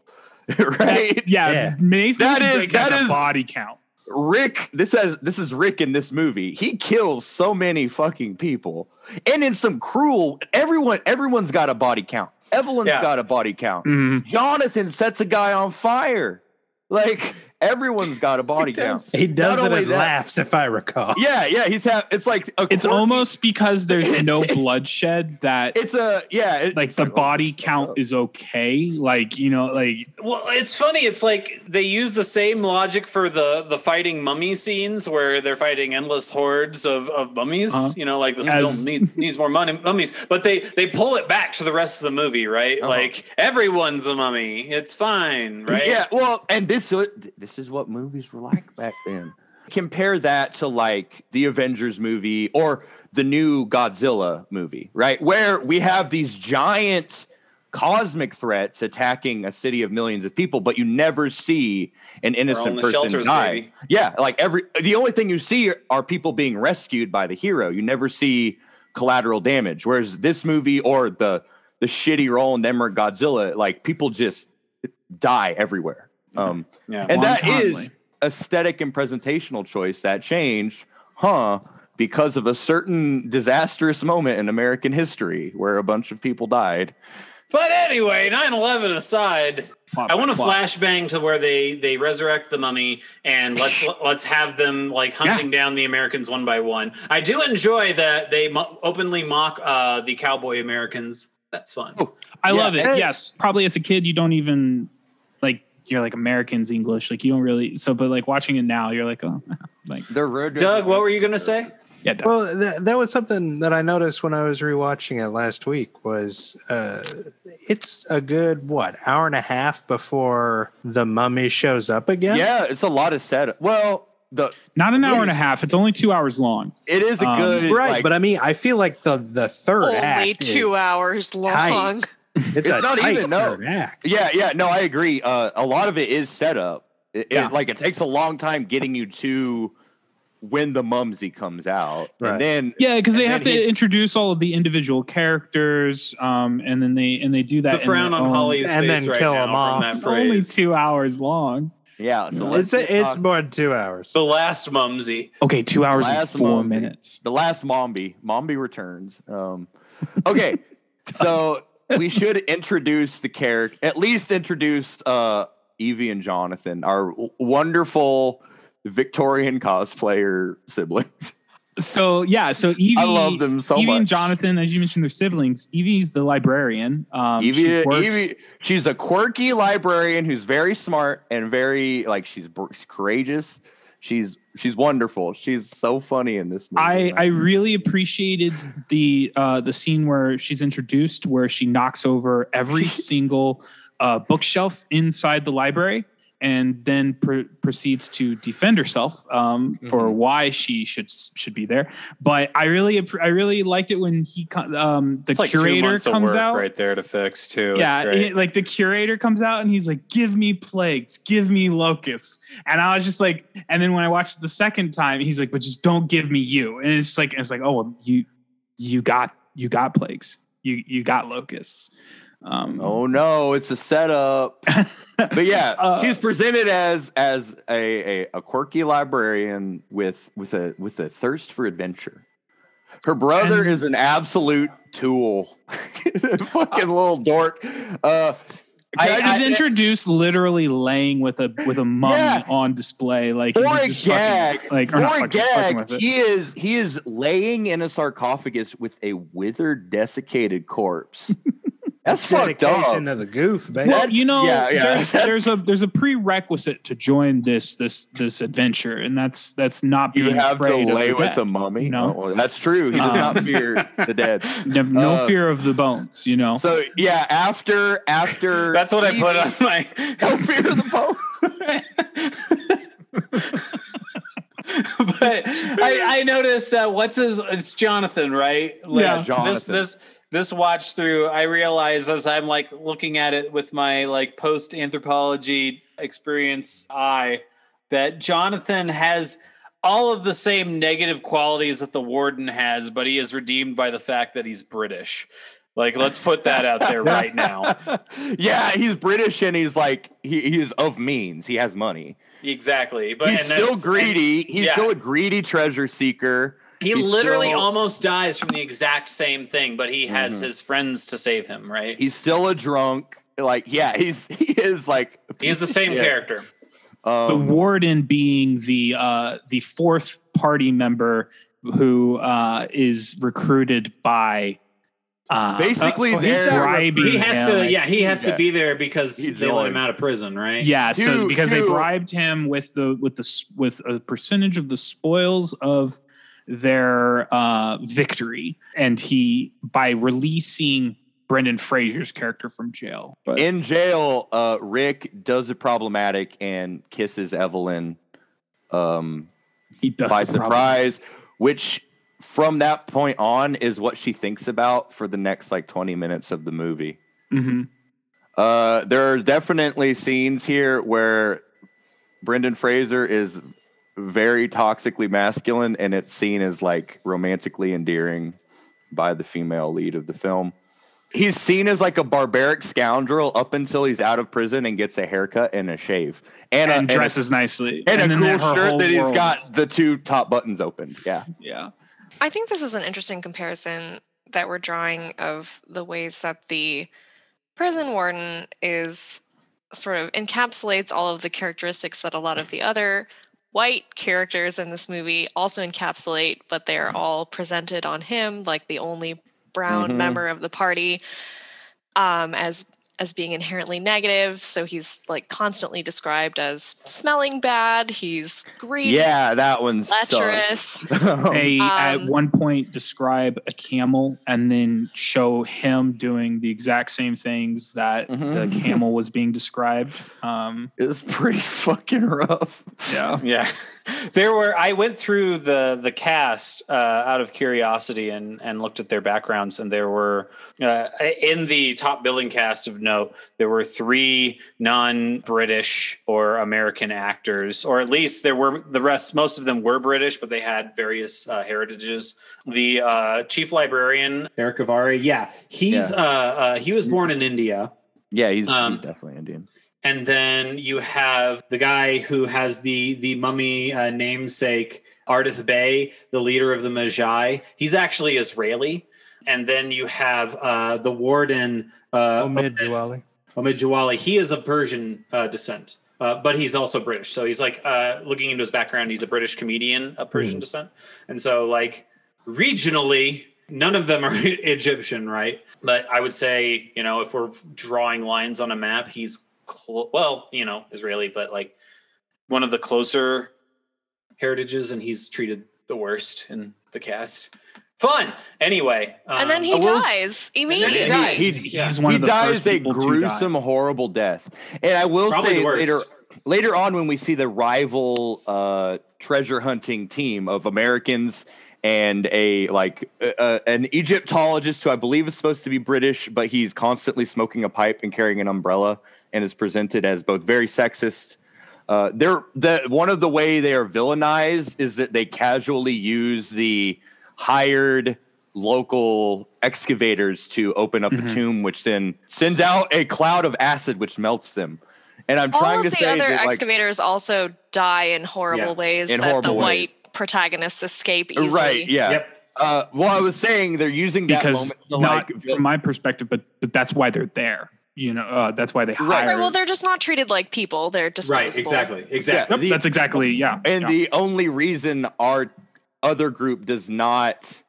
right? Yeah, Yeah. Nathan That is- Drake has that a is- body count. Rick, this has this is Rick in this movie. He kills so many fucking people, and in some cruel. Everyone, everyone's got a body count. Evelyn's Yeah. got a body count. Mhm. Jonathan sets a guy on fire. Like everyone's got a body count. He does Not it and that- laughs, if I recall. Yeah, yeah. He's have. It's like a It's quirky- almost because there's no bloodshed that It's a yeah. it- like the oh, body count is okay. Like you know, like Well, it's funny. It's like they use the same logic for the the fighting mummy scenes where they're fighting endless hordes of, of mummies. Uh-huh. You know, like this As- film needs needs more money, mummies. But they they pull it back to the rest of the movie, right? Uh-huh. Like everyone's a mummy. It's fine, right? Yeah, well, and this this is what movies were like back then. Compare that to like the Avengers movie or the new Godzilla movie, right? Where we have these giant cosmic threats attacking a city of millions of people, but you never see an innocent person shelters, die. baby. Yeah, like every the only thing you see are people being rescued by the hero. You never see collateral damage. Whereas this movie or the the shitty role Roland Emmerich Godzilla, like people just die everywhere. Um, Yeah. and that is Wantonly. aesthetic and presentational choice that changed, huh? Because of a certain disastrous moment in American history where a bunch of people died. But anyway, 9-11 aside, plot I want to flashbang to where they they resurrect the mummy and let's let's have them like hunting down the Americans one by one. I do enjoy that they mo- openly mock uh, the cowboy Americans. That's fun. I Yeah, love it. yes, probably as a kid you don't even like you're like Americans English, like you don't really. So, but like watching it now, you're like, oh, like They're Doug, what were you going to say? yeah, duh. Well, that, that was something that I noticed when I was rewatching it last week. Was uh, it's a good what hour and a half before the mummy shows up again? Yeah, it's a lot of setup. Well, the not an hour and a half. It's only two hours long. it is a Um, good right. like, but I mean, I feel like the the third Only act two is hours long. tight. It's, It's a not tight even- no. third act. Yeah, yeah, no, I agree. Uh, a lot of it is set up. It, it- like it takes a long time getting you to when the mumsy comes out, Right. and then Yeah, because they have to he- introduce all of the individual characters, um, and then they and they do that. The frown on own- Holly's And then right kill now him off. that It's only two hours long. yeah. So No. let's It's it's talk- more than two hours. The last mumsy. Okay, two hours and Last four Mombi. minutes. the last Mombi. Mombi returns. Um, okay, so we should introduce the character. At least introduce uh, Evie and Jonathan, our wonderful Victorian cosplayer siblings. So yeah, so Evie, I love them so Evie much. and Jonathan, as you mentioned, they're siblings. Evie's the librarian. Um, Evie, she works- Evie, she's a quirky librarian who's very smart and very like she's, she's courageous. She's she's wonderful. She's so funny in this movie. I. I really appreciated the uh, the scene where she's introduced, where she knocks over every single uh, bookshelf inside the library, and then pr- proceeds to defend herself um, for Mm-hmm. why she should should be there. But I really I really liked it when he um, the like curator of comes out. right there to fix too. It's Yeah, great. it- like the curator comes out and he's like, "Give me plagues, give me locusts," and I was just like, and then when I watched it the second time, he's like, "But just don't give me you," and it's like, it's like, oh, well, you, you got, you got plagues, you, you got locusts. Um, Oh no, it's a setup. But yeah, Uh, she's presented as as a, a, a quirky librarian with with a with a thirst for adventure. Her brother And- is an absolute tool, fucking little dork. Uh, I, was just- introduced literally laying with a with a mummy Yeah. on display, like For a just fucking- gag, like or for not a fucking- fucking with gag, he is he is laying in a sarcophagus with a withered, desiccated corpse. That's. Dedication to the goof, man. Well, you know, yeah, yeah, there's there's a there's a prerequisite to join this this this adventure, and that's that's not You being have to afraid of lay the with dead. a mummy. No. Oh, well, that's true. He does Um, not fear the dead. No, no Uh, fear of the bones, you know. So yeah, after after That's what I put on my. No fear of the bones. but I, I noticed uh, what's his it's Jonathan, right? Like, Yeah, Jonathan. this this watch through, I realize as I'm like looking at it with my like post anthropology experience eye that Jonathan has all of the same negative qualities that the warden has, but he is redeemed by the fact that he's British. Like, let's put that out there right now. yeah, he's British and he's like he, he's of means. He has money. Exactly. But He's and still greedy. He's yeah. still a greedy treasure seeker. He He's literally still- almost dies from the exact same thing, but he has Mhm. his friends to save him, right? He's still a drunk. Like yeah, he's he is like He is the same Yeah. character. the Um, warden being the uh, the fourth party member who uh, is recruited by uh, Basically, uh, he's they're bribing He has him. to, yeah, he has Yeah. to be there because He they let him out of prison, right? Yeah, so Two- because they bribed him with the with the with a percentage of the spoils of their uh, victory, and he by releasing Brendan Fraser's character from jail. But in jail, uh, Rick does it problematic and kisses Evelyn um, he does by surprise, which from that point on is what she thinks about for the next like 20 minutes of the movie. Mhm. Uh, there are definitely scenes here where Brendan Fraser is very toxically masculine, and it's seen as like romantically endearing by the female lead of the film. He's seen as like a barbaric scoundrel up until he's out of prison and gets a haircut and a shave and, and, a, and a- dresses nicely, and, then a cool shirt whole that he's world got the two top buttons opened. Yeah. Yeah, I think this is an interesting comparison that we're drawing of the ways that the prison warden is sort of encapsulates all of the characteristics that a lot of the other white characters in this movie also encapsulate, but they're all presented on him like the only brown Mhm. member of the party um, as as being inherently negative. So he's like constantly described as smelling bad. He's greedy, Yeah, that one's lecherous. sucks. they at Um, one point describe a camel and then show him doing the exact same things that Mhm. the camel was being described. Um, it's pretty fucking rough. yeah, Yeah. There were i went through the the cast uh, out of curiosity and and looked at their backgrounds and there were uh, in the top billing cast of note there were three non-british or american actors or at least there were the rest most of them were british but they had various uh, heritages the uh, chief librarian Erick Avari. Yeah, he's Yeah. Uh, uh, he was born in India. Yeah, he's, Um, he's definitely Indian. And then you have the guy who has the the mummy uh, namesake Ardeth Bay, the leader of the Medjai. He's actually Israeli. And then you have uh, the warden uh, Omid Djalili. Omid Djalili. He is of Persian uh, descent, uh, but he's also British. So he's like uh, looking into his background. He's a British comedian of Persian descent, and so like regionally, none of them are Egyptian, right? But I would say, you know, if we're drawing lines on a map, he's clo- well, you know, Israeli, but like one of the closer heritages, and he's treated the worst in the cast. Fun, anyway. and then um, he I will- dies then he immediately. dies. He's, Yeah. one he of the dies first a people to die. gruesome, horrible death. And I will Probably say later, later on when we see the rival uh, treasure hunting team of Americans and a like uh, an Egyptologist who I believe is supposed to be British, but he's constantly smoking a pipe and carrying an umbrella, and is presented as both very sexist. Uh, they're the one of the way they are villainized is that they casually use the hired local excavators to open up Mhm. a tomb, which then sends out a cloud of acid which melts them. And I'm All trying of to the say other that, like, excavators also die in horrible Yeah, ways in that the ways. white protagonists escape easily. right, yeah. Yep. Uh, well, I was saying they're using that because moment to not like from my perspective, but but that's why they're there. You know, uh, that's why they hire. Right, Right, well, they're just not treated like people. They're disposable. right, exactly, exactly. Yep, the- that's exactly yeah. And yeah. the only reason our other group does not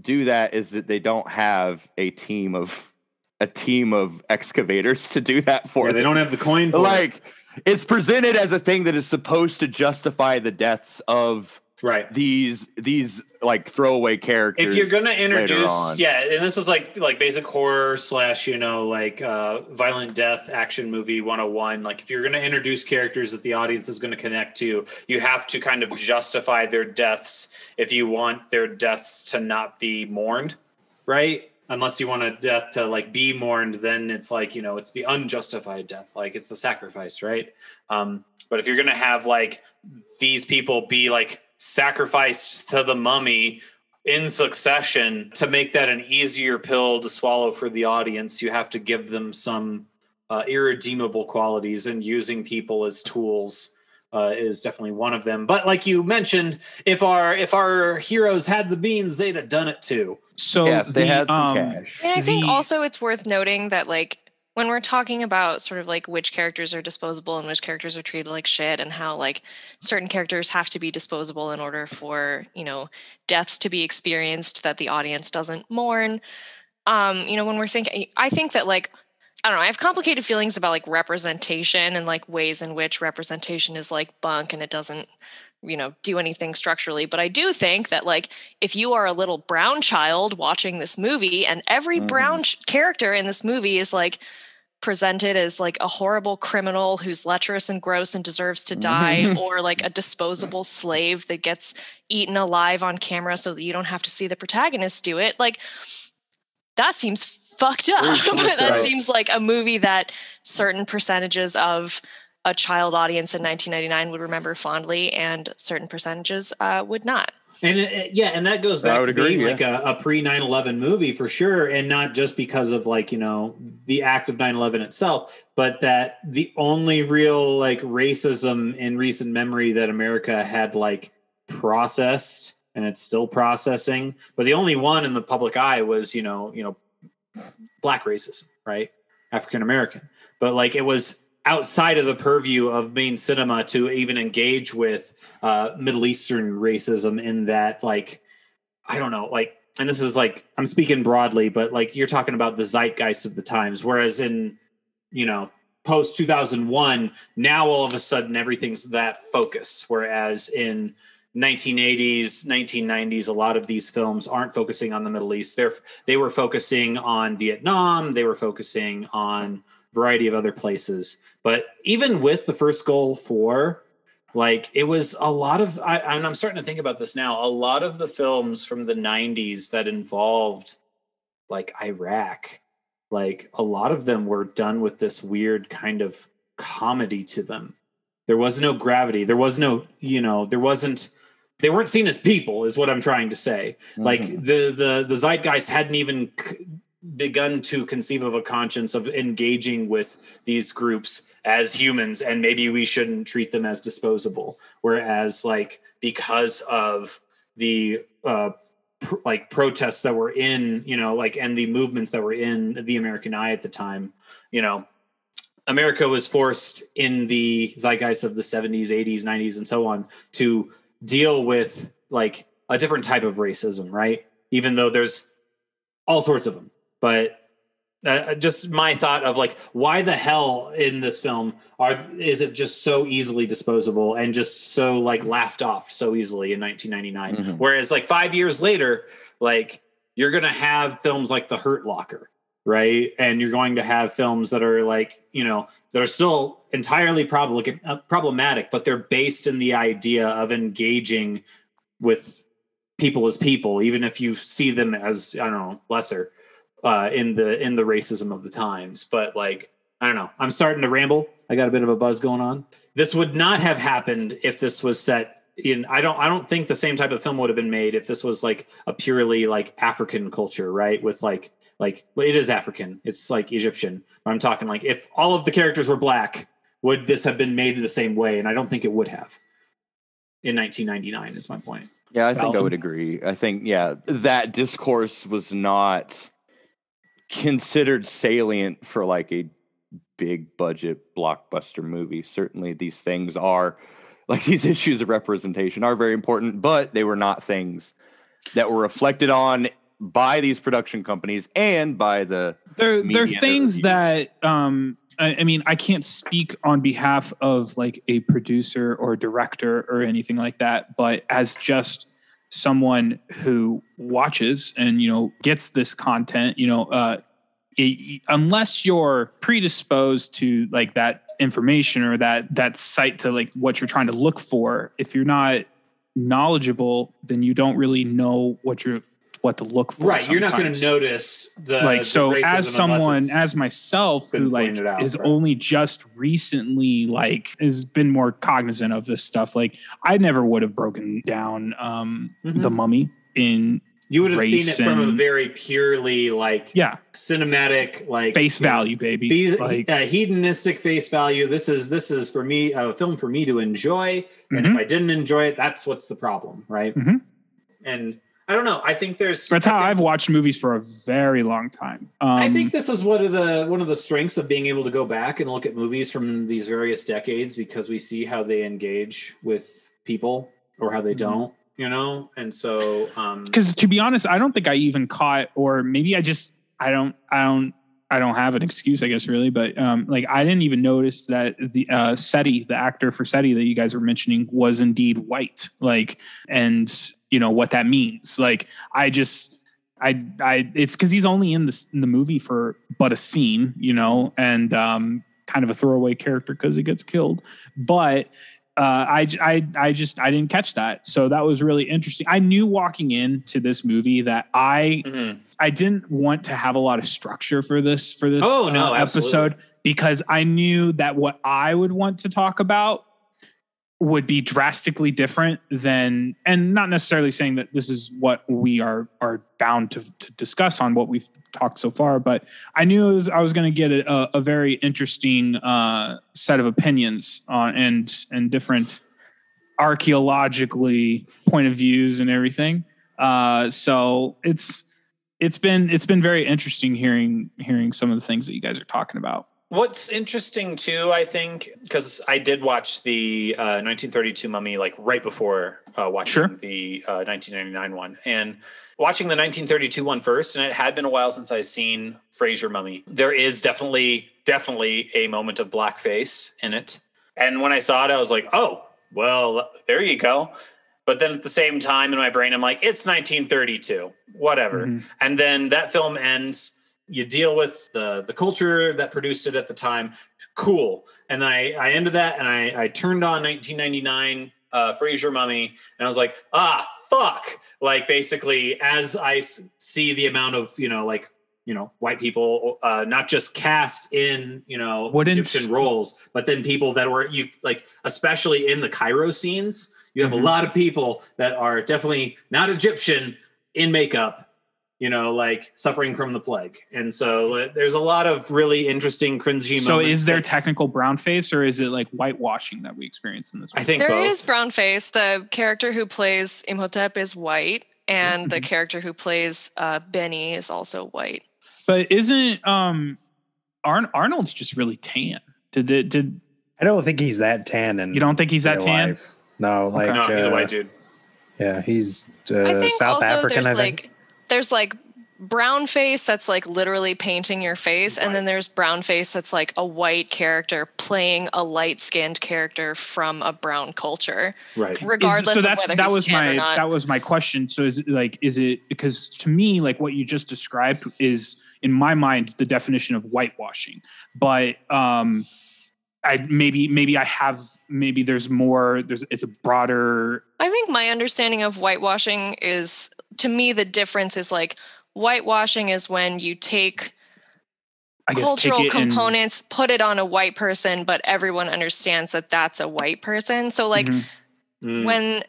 do that is that they don't have a team of a team of excavators to do that for Yeah, they don't have the coin. For it. like it's presented as a thing that is supposed to justify the deaths of right. these these like throwaway characters. if you're gonna introduce yeah and this is like like basic horror slash you know like uh violent death action movie 101 like if you're gonna introduce characters that the audience is gonna connect to you have to kind of justify their deaths if you want their deaths to not be mourned right unless you want a death to like be mourned then it's like you know it's the unjustified death like it's the sacrifice right um but if you're gonna have like these people be like sacrificed to the mummy in succession to make that an easier pill to swallow for the audience you have to give them some uh, irredeemable qualities and using people as tools uh, is definitely one of them but like you mentioned if our if our heroes had the beans they'd have done it too so yeah, they the, had some um, cash. And I think The- also it's worth noting that like when we're talking about sort of like which characters are disposable and which characters are treated like shit and how like certain characters have to be disposable in order for, you know, deaths to be experienced that the audience doesn't mourn. Um, you know, when we're thinking I think that like I don't know, I have complicated feelings about like representation and like ways in which representation is like bunk and it doesn't you know do anything structurally but i do think that like if you are a little brown child watching this movie and every Mhm. brown ch- character in this movie is like presented as like a horrible criminal who's lecherous and gross and deserves to die or like a disposable slave that gets eaten alive on camera so that you don't have to see the protagonist do it like that seems fucked up that Right. seems like a movie that certain percentages of a child audience in 1999 would remember fondly and certain percentages uh, would not And it, it- yeah, and that goes back to agree, being yeah. like a, a pre 9 11 movie for sure. And not just because of like, you know, the act of 9 11 itself, but that the only real like racism in recent memory that America had like processed and it's still processing, but the only one in the public eye was, you know, you know, black racism, right? African American. But like it was outside of the purview of main cinema to even engage with uh, Middle Eastern racism in that, like, I don't know, like, and this is like, I'm speaking broadly, but like, you're talking about the zeitgeist of the times. Whereas in, you know, post 2001, now all of a sudden everything's that focus. Whereas in 1980s, 1990s, a lot of these films aren't focusing on the Middle East. They're, they were focusing on Vietnam, they were focusing on variety of other places. But even with the first goal for like it was a lot of I, and i'm starting to think about this now a lot of the films from the 90s that involved like iraq like a lot of them were done with this weird kind of comedy to them. There was no gravity. There was no you know there wasn't they weren't seen as people is what i'm trying to say. Like Mhm. the the the zeitgeist hadn't even c- begun to conceive of a conscience of engaging with these groups as humans and maybe we shouldn't treat them as disposable. Whereas like because of the uh pr- like protests that were in you know like and the movements that were in the american eye at the time you know america was forced in the zeitgeist of the 70s 80s 90s and so on to deal with like a different type of racism right? Even though there's all sorts of them but uh, just my thought of like why the hell in this film are is it just so easily disposable and just so like laughed off so easily in 1999 Mhm. whereas like 5 years later like you're going to have films like The Hurt Locker right? And you're going to have films that are like you know that are still entirely problem- uh, problematic but they're based in the idea of engaging with people as people even if you see them as i don't know lesser uh, in the in the racism of the times. But like, I don't know. I'm starting to ramble. I got a bit of a buzz going on. This would not have happened if this was set in. I don't. I don't think the same type of film would have been made if this was like a purely like African culture, right? With like like well, it is African. It's like Egyptian. But I'm talking like if all of the characters were black, would this have been made the same way? And I don't think it would have. In 1999 is my point. Yeah, I think I would agree. I think yeah, that discourse was not considered salient for like a big budget blockbuster movie. Certainly these things are like these issues of representation are very important, but they were not things that were reflected on by these production companies and by the there there are things that um I, I mean i can't speak on behalf of like a producer or director or anything like that but as just someone who watches and you know gets this content you know uh it, unless you're predisposed to like that information or that that site to like what you're trying to look for if you're not knowledgeable then you don't really know what you're what to look for Right. You're not going to notice the like the so as someone as myself who like out, is right. only just recently like has been more cognizant of this stuff like i never would have broken down um Mhm. the mummy in you would have seen it from a very purely like yeah cinematic like face you know, value baby Fe- like uh, hedonistic face value. This is this is for me a film for me to enjoy, and Mhm. if I didn't enjoy it, that's what's the problem, right? Mhm. And I don't know. I think there's. that's how think- i've watched movies for a very long time um I think this is one of the one of the strengths of being able to go back and look at movies from these various decades because we see how they engage with people or how they Mhm. don't, you know. And so, um, because to be honest i don't think i even caught or maybe i just i don't i don't i don't have an excuse i guess really but um like i didn't even notice that the uh seti the actor for seti that you guys were mentioning was indeed white like and you know what that means like i just i i it's because he's only in this in the movie for but a scene you know and um kind of a throwaway character because he gets killed but uh, i i just I didn't catch that, so that was really interesting. I knew walking into this movie that I mhm. I didn't want to have a lot of structure for this for this Oh, no, uh, episode absolutely. because I knew that what I would want to talk about would be drastically different than and not necessarily saying that this is what we are are bound to, to discuss on what we've talked so far but i knew was, i was going to get a, a very interesting uh, set of opinions on and and different archaeologically point of views and everything. Uh, so it's it's been it's been very interesting hearing hearing some of the things that you guys are talking about What's interesting too, I think, because I did watch the uh, 1932 Mummy like right before uh, watching Sure. the uh, 1999 one, and watching the 1932 one first, and it had been a while since I'd seen Fraser Mummy. There is definitely, definitely a moment of blackface in it, and when I saw it, I was like, oh, well, there you go. But then at the same time, in my brain, I'm like, it's 1932, whatever. Mhm. And then that film ends. You deal with the the culture that produced it at the time. cool. And then I, I ended that and I, I turned on 1999 uh, Fraser Mummy, and I was like, ah, fuck. Like basically, as I s- see the amount of you know, like you know, white people, uh, not just cast in you know Wouldn't- Egyptian roles, but then people that were you like, especially in the Cairo scenes, you have Mhm. a lot of people that are definitely not Egyptian in makeup you know, like suffering from the plague. And so uh, there's a lot of really interesting cringy So is there that- technical brown face or is it like whitewashing that we experience in this? I movie? think There both. is brown face. The character who plays Imhotep is white, and the Mhm. character who plays uh, Benny is also white. But isn't um Arn- Arnold's just really tan? Did it did I don't think he's that tan. And you don't think he's that tan? life. No, like no, he's a uh, white dude. Yeah, he's I uh, think South also African. there's I think. like there's like brown face that's like literally painting your face, and then there's brown face that's like a white character playing a light skinned character from a brown culture, Right. Is- regardless so of that's whether that he's was tan or my not. that was my question. So is it like is it because to me like what you just described is in my mind the definition of whitewashing, but um I maybe maybe I have maybe there's more there's it's a broader I think my understanding of whitewashing is to me the difference is like whitewashing is when you take I cultural take it in- components, put it on a white person, but everyone understands that that's a white person. So like Mhm. Mm. when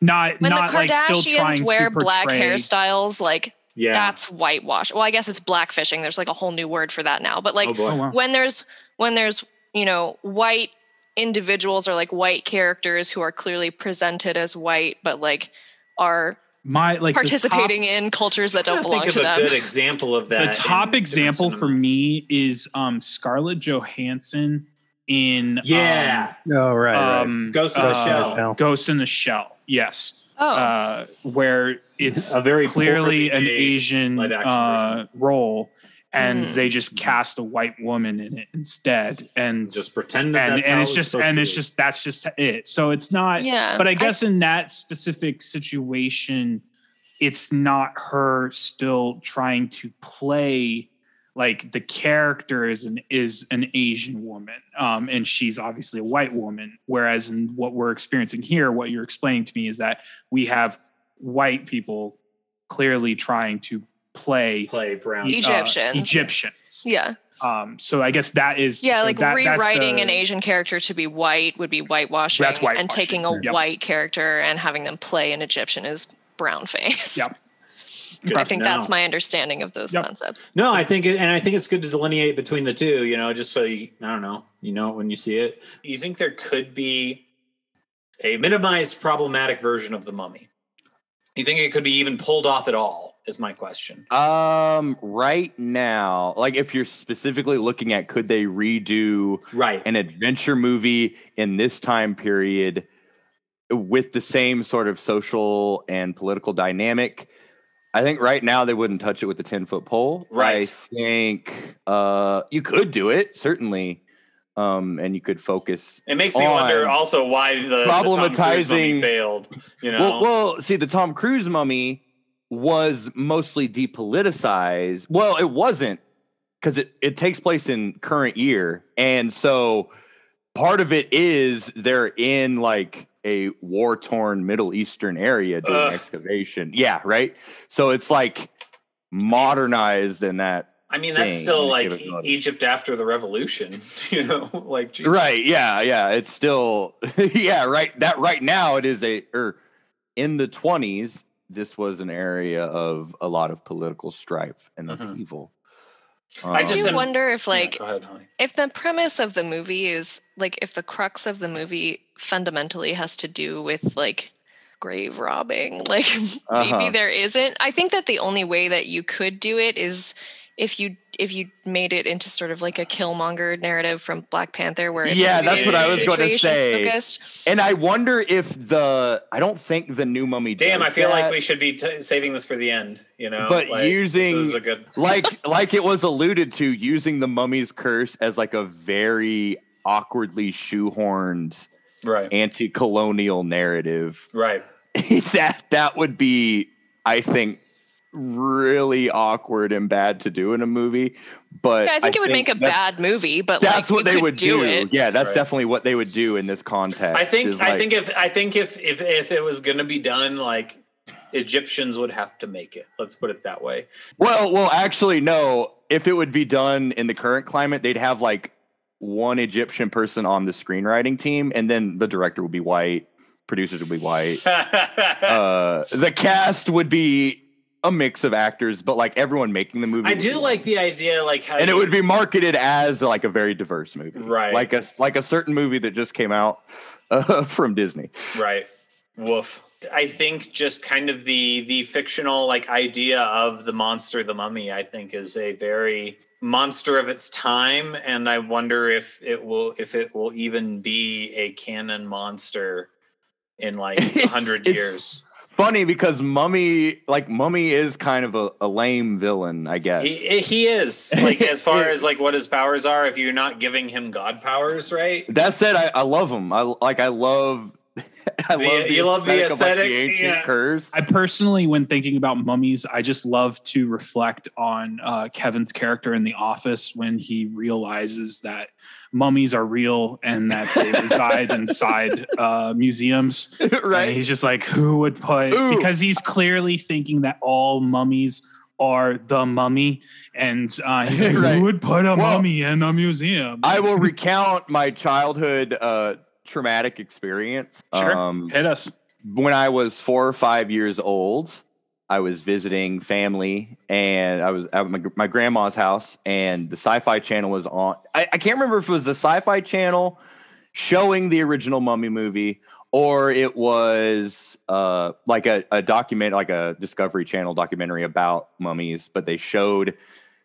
not when not the like still Kardashians trying wear to black portray- hairstyles, like yeah. that's whitewash. Well, I guess it's blackfishing. There's like a whole new word for that now. But like oh. Oh, wow. when there's when there's you know white individuals or like white characters who are clearly presented as white, but like are my like the top- participating in cultures that don't belong to to think of them. a good example of that. the top example for me is um Scarlett Johansson in Yeah. oh right, right. um, Ghost in the uh, Shell. Shell. Ghost in the Shell. Yes, oh, uh, where it's A very clearly an Asian uh, role, and Mm. they just cast a white woman in it instead, and Just pretend that and that's and how it's just supposed and it's just that's just it. So it's not. yeah. But I guess in that specific situation, it's not her still trying to play like the character is an is an Asian woman, um, and she's obviously a white woman. Whereas in what we're experiencing here, what you're explaining to me is that we have white people clearly trying to play play brown. uh, Egyptians. Egyptians. yeah. Um, so I guess that is Yeah, so like that- that's rewriting the- an Asian character to be white would be whitewashing, That's and taking a Yep. white character and having them play an Egyptian is brown face. Yep. Good I think to that's my understanding of those Yep. concepts. No, I think it, and I think it's good to delineate between the two. You know, just so you, I don't know, you know it when you see it. You think there could be a minimized problematic version of the Mummy? You think it could be even pulled off at all? Is my question. Um, right now, like if you're specifically looking at could they redo Right. an adventure movie in this time period with the same sort of social and political dynamic? I think right now they wouldn't touch it with a 10 foot pole. Right. I think uh, you could do it, certainly. Um, and you could focus. It makes me wonder also why the the Problematizing- failed. You know, Well, well, see, the Tom Cruise mummy was mostly depoliticized. Well, it wasn't because it, it takes place in current year. And so part of it is they're in like a war torn Middle Eastern area doing Ugh. excavation. Yeah, right. So it's like modernized in that. I mean that's still like. Egypt after the revolution. You know, like Jesus. Right. Yeah. Yeah. It's still, yeah, right. That right now it is a, or in the 20s, this was an area of a lot of political strife and Mhm. upheaval. I I Um, do wonder if like go ahead, if the premise of the movie is like if the crux of the movie fundamentally has to do with like grave robbing like maybe Uh-huh. there isn't i think that the only way that you could do it is if you if you made it into sort of like a killmonger narrative from black panther where it Yeah, that's what I was gonna say. focused. and I wonder if the, I don't think the new mummy. Damn, does I feel like we should be t- saving this for the end. You know, But Like, using- this is a good. like like it was alluded to using the mummy's curse as like a very awkwardly shoehorned Right, anti-colonial narrative right. that that would be i think really awkward and bad to do in a movie. But Yeah, I think it would make a bad movie, but That's like, what you they could would do, do. it. Yeah, that's Right. definitely what they would do in this context. I think is I like- think if I think if if if it was going to be done, like Egyptians would have to make it. Let's put it that way. Well, well, actually, no. If it would be done in the current climate, they'd have like one Egyptian person on the screenwriting team, and then the director would be white, producers would be white. Uh, the cast would be a mix of actors, but like everyone making the movie. I do like the idea, like how and it would be marketed as like a very diverse movie, Right. Like a like a certain movie that just came out uh, from Disney. Right. Woof. I think just kind of the the fictional like idea of the monster, the mummy, I think is a very monster of its time, and I wonder if it will if it will even be a canon monster in like hundred years. Funny because Mummy, like Mummy, is kind of a, a lame villain, I guess. He he is like as far as like what his powers are. If you're not giving him god powers, right? That said, I, I love him. I like. I love. I The- love the you love the aesthetic of, like, the ancient Yeah. curse. I personally, when thinking about mummies, I just love to reflect on uh, Kevin's character in The Office when he realizes that mummies are real and that they reside inside uh, museums. right. And he's just like, who would put? Ooh. Because he's clearly thinking that all mummies are the mummy, and uh, he's like, Right. who would put a Well, mummy in a museum? I will recount my childhood uh, traumatic experience. Sure. Um, Hit us. when I was four or five years old, I was visiting family, and I was at my, my grandma's house, and the Sci-Fi Channel was on. I, I can't remember if it was the Sci-Fi Channel showing the original Mummy movie, or it was uh, like a, a document, like a Discovery Channel documentary about mummies. But they showed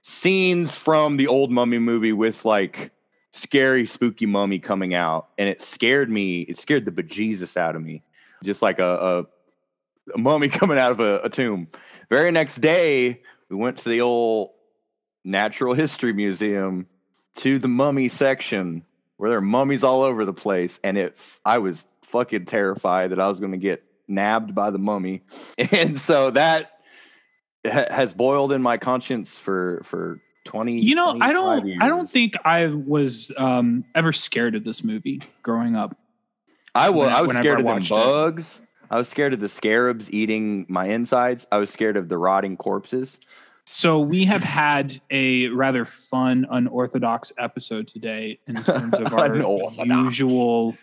scenes from the old Mummy movie with like scary, spooky mummy coming out, and it scared me. It scared the bejesus out of me just like a, a, a mummy coming out of a, a tomb. Very next day, we went to the old Natural History Museum to the mummy section where there are mummies all over the place, and it I was fucking terrified that I was going to get nabbed by the mummy, and so that ha- has boiled in my conscience for for twenty. You know, I don't. I don't think I was um, ever scared of this movie growing up. I was when- I was scared I of them bugs. I was scared of the scarabs eating my insides. I was scared of the rotting corpses. So we have had a rather fun, unorthodox episode today in terms of our Unorthodox. usual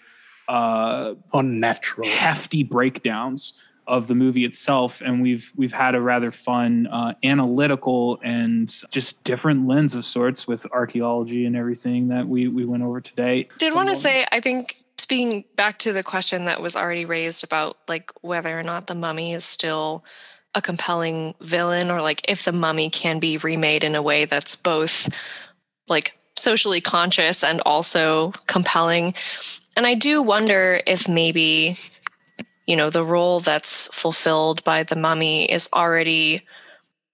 uh, Unnatural. hefty breakdowns of the movie itself, and we've we've had a rather fun, uh, analytical, and just different lens of sorts with archaeology and everything that we we went over today. Did want to say, I think speaking back to the question that was already raised about like whether or not the mummy is still a compelling villain or like if the mummy can be remade in a way that's both like socially conscious and also compelling. And I do wonder if maybe you know the role that's fulfilled by the mummy is already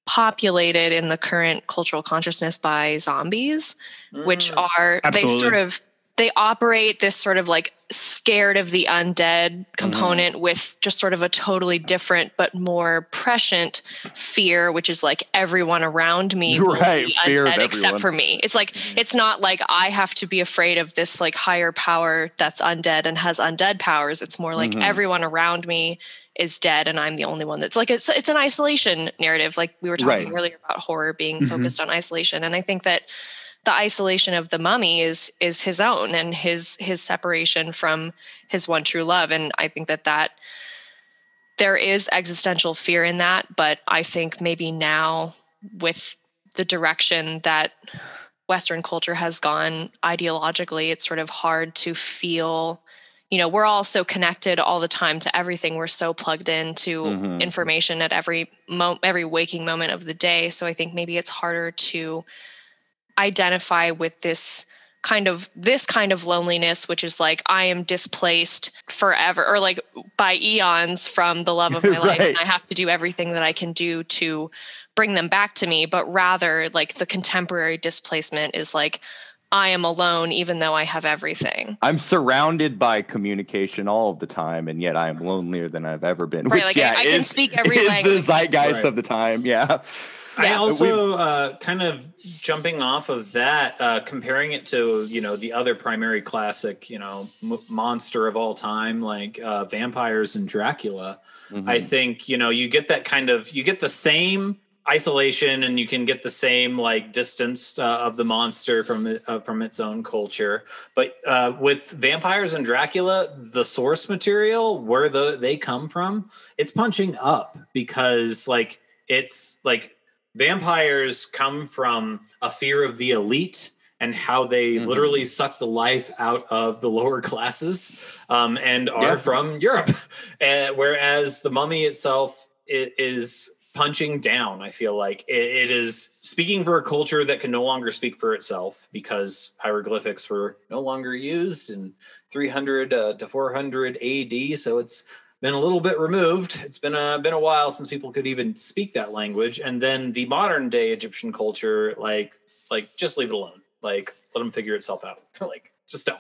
populated in the current cultural consciousness by zombies which Mm. are they sort of they operate this sort of like scared of the undead component with just sort of a totally different but more prescient fear which is like everyone around me Right, fear undead except for me. It's like it's not like i have to be afraid of this like higher power that's undead and has undead powers. It's more like Mhm. everyone around me is dead and i'm the only one that's like it's it's an isolation narrative. Like we were talking Right. earlier about horror being Mhm. focused on isolation. And i think that the isolation of the mummy is is his own and his his separation from his one true love. And i think that that there is existential fear in that but i think maybe now with the direction that western culture has gone ideologically it's sort of hard to feel you know we're all so connected all the time to everything. We're so plugged into Mhm. information at every mo- every waking moment of the day. So i think maybe it's harder to identify with this kind of this kind of loneliness which is like i am displaced forever or like by eons from the love of my life and i have to do everything that i can do to bring them back to me but rather like the contemporary displacement is like I am alone even though I have everything. I'm surrounded by communication all of the time, and yet I am lonelier than I've ever been. Right, like, I- I can speak every is language. the zeitgeist Right. of the time. Yeah. I also uh, kind of jumping off of that, uh, comparing it to you know the other primary classic, you know, m- monster of all time, like uh, vampires and Dracula. Mm-hmm. I think you know you get that kind of you get the same isolation and you can get the same like distance uh, of the monster from uh, from its own culture but uh, with vampires and dracula the source material where the they come from it's punching up because like it's like vampires come from a fear of the elite and how they Mhm. literally suck the life out of the lower classes um, and are Yeah. from Europe. Uh, whereas the mummy itself is punching down. I feel like it, it is speaking for a culture that can no longer speak for itself because hieroglyphics were no longer used in 300 uh, to 400 AD. So it's been a little bit removed. It's been a been a while since people could even speak that language. And then the modern day Egyptian culture, like like just leave it alone. Like let them figure itself out. like just don't.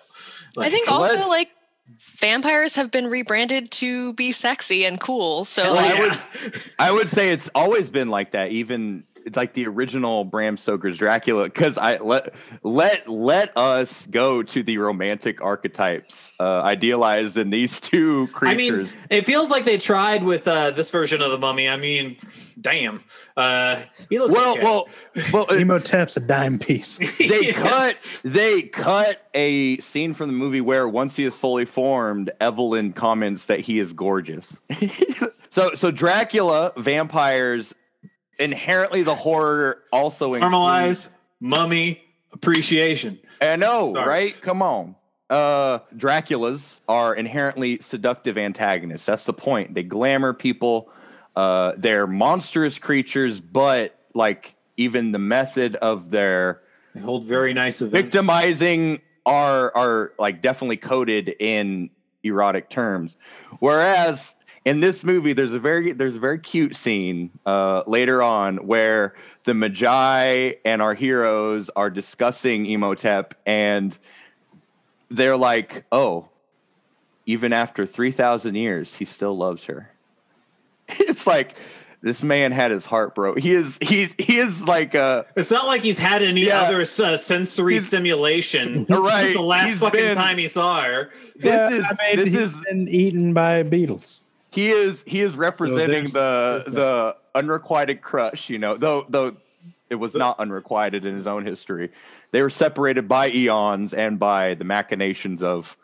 I Like, think let- also like vampires have been rebranded to be sexy and cool. So hell like I would- I would say it's always been like that. Even it's like the original Bram Stoker's Dracula. Because I let let let us go to the romantic archetypes uh, idealized in these two creatures. I mean, it feels like they tried with uh, this version of the mummy. I mean, damn, uh, he looks well, okay. well, well, Imhotep's a dime piece. they Yes. cut they cut a scene from the movie where once he is fully formed, Evelyn comments that he is gorgeous. so so Dracula, vampires, inherently the horror also includes- normalize mummy appreciation. I know, Sorry. right? Come on. Uh, Draculas are inherently seductive antagonists. That's the point. They glamour people. Uh, they're monstrous creatures, but like even the method of their They hold very nice events. victimizing are are like definitely coded in erotic terms. Whereas in this movie, there's a very there's a very cute scene uh, later on where the Medjai and our heroes are discussing Imhotep, and they're like, "Oh, even after three thousand years, he still loves her." it's like this man had his heart broke. He is he's he is like a It's not like he's had any Yeah. other uh, sensory stimulation. Right. the last fucking been- time he saw her. this Yeah, is I mean, this he's is been eaten by beetles. He is he is representing there's- the there's the unrequited crush you know though though it was not unrequited in his own history they were separated by eons and by the machinations of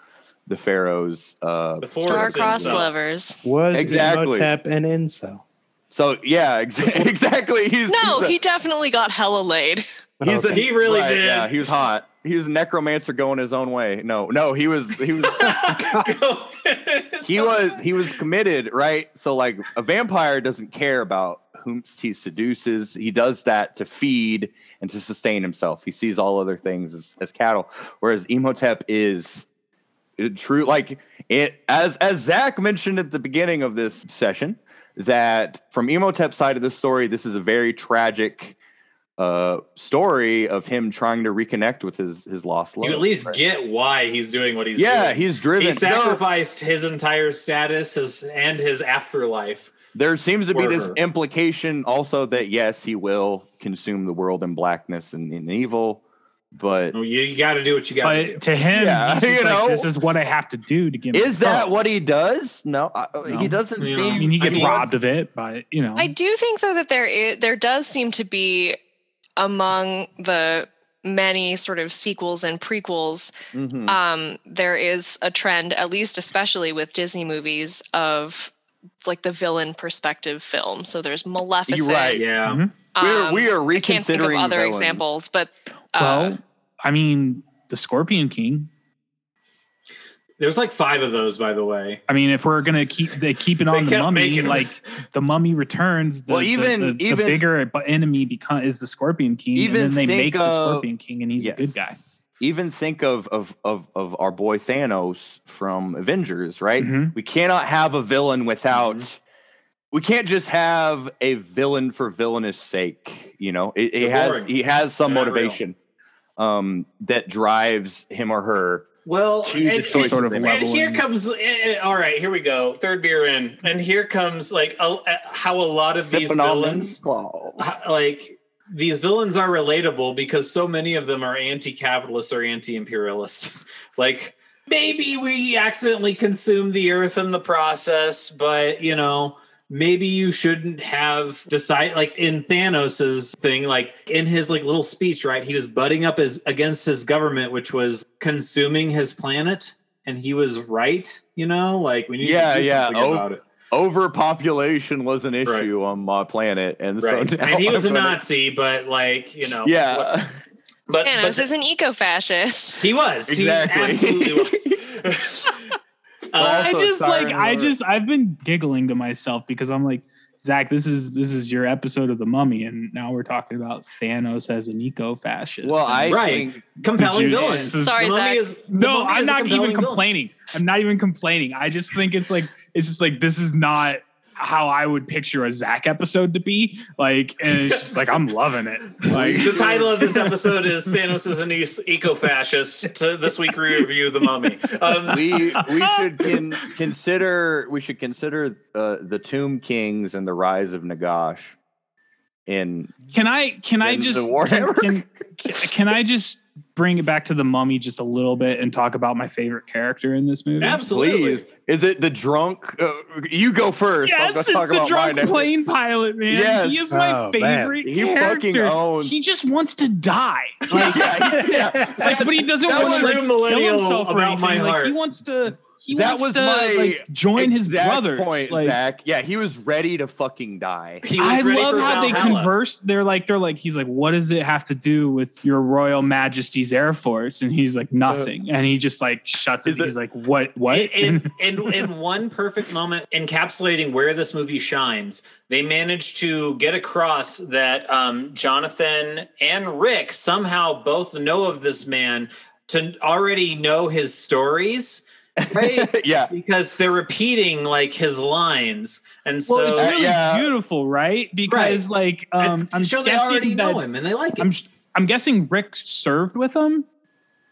the pharaohs uh The star-crossed himself. lovers. Was Exactly. Imhotep an incel? so yeah ex- exactly he's No, he's a- he definitely got hella laid. He's a- He really right, did. yeah he was hot. He was a necromancer going his own way. No no he was he was he was he was committed right? So like a vampire doesn't care about whom he seduces. He does that to feed and to sustain himself. He sees all other things as, as cattle. Whereas Imhotep is uh, true like it as as zach mentioned at the beginning of this session that from Imhotep's side of the story this is a very tragic uh story of him trying to reconnect with his his lost love You at least right? get why he's doing what he's yeah doing. he's driven he No, sacrificed his entire status his, and his afterlife. There seems to be for this her. implication also that yes, he will consume the world in blackness and in evil, but Well, you, you got to do what you got to do. To him, Yeah, he's just you like, know. this is what I have to do to get. is that cup." what he does? No, I, No. he doesn't You know, seem. I mean, he gets I mean- robbed of it, but you know, I do think though that there is, there does seem to be among the many sort of sequels and prequels Mhm. um, there is a trend, at least especially with Disney movies, of like the villain perspective film. So there's Maleficent. right. yeah. Mhm. We're- um, we are I can't think of reconsidering other villains. examples, but uh, well, I mean, the Scorpion King. There's like five of those, by the way. I mean, if we're gonna keep they keep it They on the mummy, like the mummy returns. The, Well, even- the, the even- bigger enemy become is the Scorpion King, Even and then they think make the Scorpion King, and he's Yes. a good guy. Even think of, of of of our boy Thanos from Avengers, right? Mhm. We cannot have a villain without. Mm-hmm. We can't just have a villain for villainous sake. You know, it, he has boring. he has some They're motivation. um, that drives him or her. Well, and, a sort of and here comes. eh, eh, all right, here we go. Third beer in, and here comes like a, eh, how a lot of these Sipping on villains, like these villains, are relatable because so many of them are anti-capitalist or anti-imperialist. like maybe we accidentally consume the earth in the process, but you know. Maybe you shouldn't have decided like in Thanos's thing, like in his like little speech, right? He was butting up his against his government, which was consuming his planet, and he was right. You know, like we need Yeah, to do yeah. something Oh, about it. Overpopulation was an issue on my planet, and Right. so and he was a I'm gonna- Nazi, but like you know, what- Yeah, but, Thanos but is an eco-fascist. he was Exactly. He absolutely was. Uh, I just like I just I've been giggling to myself because I'm like Zach, this is this is your episode of the Mummy, and now we're talking about Thanos as an eco-fascist. well, I Right. think compelling villains. Sorry, The Zach. is- the no, I'm is not even compelling villain. complaining. I'm not even complaining. I just think it's like it's just like this is not how I would picture a Zach episode to be. Like, and it's just like I'm loving it. Like The title of this episode is Thanos is an eco-fascist. To this week we review the Mummy. Um, we we should con- consider we should consider uh, the Tomb Kings and the rise of Nagash. In Can I can I just can, can, can I just bring it back to the mummy just a little bit and talk about my favorite character in this movie? absolutely. please, is it the drunk? Uh, you go first. I'll Yes, go it's talk the about drunk mine. plane pilot, man. Yes. He is my Oh, man. favorite He character. owns- He just wants to die. Like, yeah, yeah. like, but he doesn't That want to like, kill himself or about anything. my Like, he wants to. He that wants was to my like join his exact brothers. point, like, Zach. Yeah, he was ready to fucking die. He was I ready love for how they Valhalla. converse. They're like, they're like, he's like, what does it have to do with your Royal Majesty's Air Force? And he's like, nothing. and he just like shuts it- He's like, what? What? in, in, in one perfect moment encapsulating where this movie shines they managed to get across that um, jonathan and rick somehow both know of this man to already know his stories right yeah, because they're repeating like his lines and so well, it's Uh, really yeah. beautiful, right? Because like, um, I'm sure they already that, know him and they like him I'm I'm guessing Rick served with him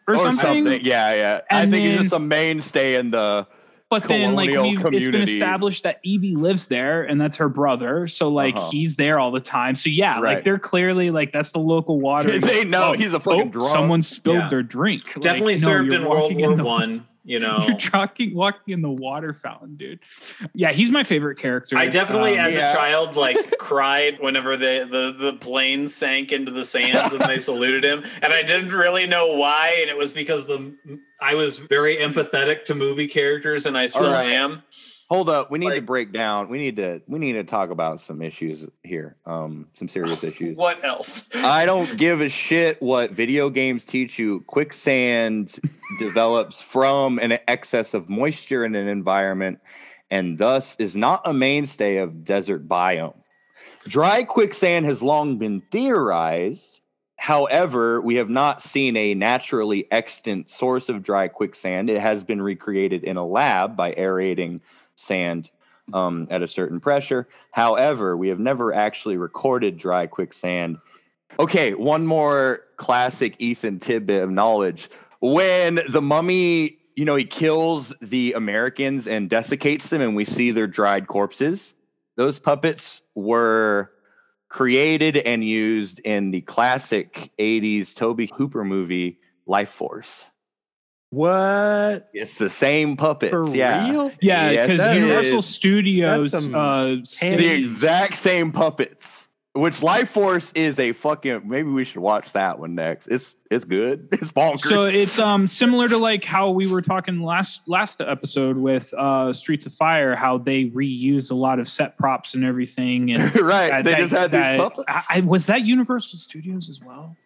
or, or something. something. Yeah, yeah. I And think he's just a mainstay in the. But then, like, colonial it's been established that Evie lives there, and that's her brother. So, like, Uh-huh. he's there all the time. So, yeah, Right. like, they're clearly like that's the local water. They know Oh, he's a fucking oh, drunk. Someone spilled Yeah. their drink. Definitely no, served you're in world walking war the- one you know You're walking, walking in the water fountain, dude. Yeah, he's my favorite character. I definitely, Um, as yeah. a child, like cried whenever the, the the plane sank into the sands and they saluted him, and I didn't really know why, and it was because the I was very empathetic to movie characters, and I still right. am. Hold up, we need to break down. We need to we need to talk about some issues here. Um, some serious issues. What else? I don't give a shit what video games teach you. Quicksand develops from an excess of moisture in an environment and thus is not a mainstay of desert biome. Dry quicksand has long been theorized. However, we have not seen a naturally extant source of dry quicksand. It has been recreated in a lab by aerating sand um, at a certain pressure. However, we have never actually recorded dry quicksand. Okay, one more classic Ethan tidbit of knowledge. When the mummy, you know, he kills the Americans and desiccates them, and we see their dried corpses, those puppets were created and used in the classic 80s Tobe Hooper movie, Lifeforce. What? It's the same puppets. For yeah. real? Yeah, because that Universal is- Studios uh, the exact same puppets. Which Lifeforce is a fucking. Maybe we should watch that one next. It's it's good. It's bonkers. So it's um similar to like how we were talking last last episode with uh Streets of Fire, how they reuse a lot of set props and everything. And right. that- they that- just had that- these puppets. I, I- was that Universal Studios as well?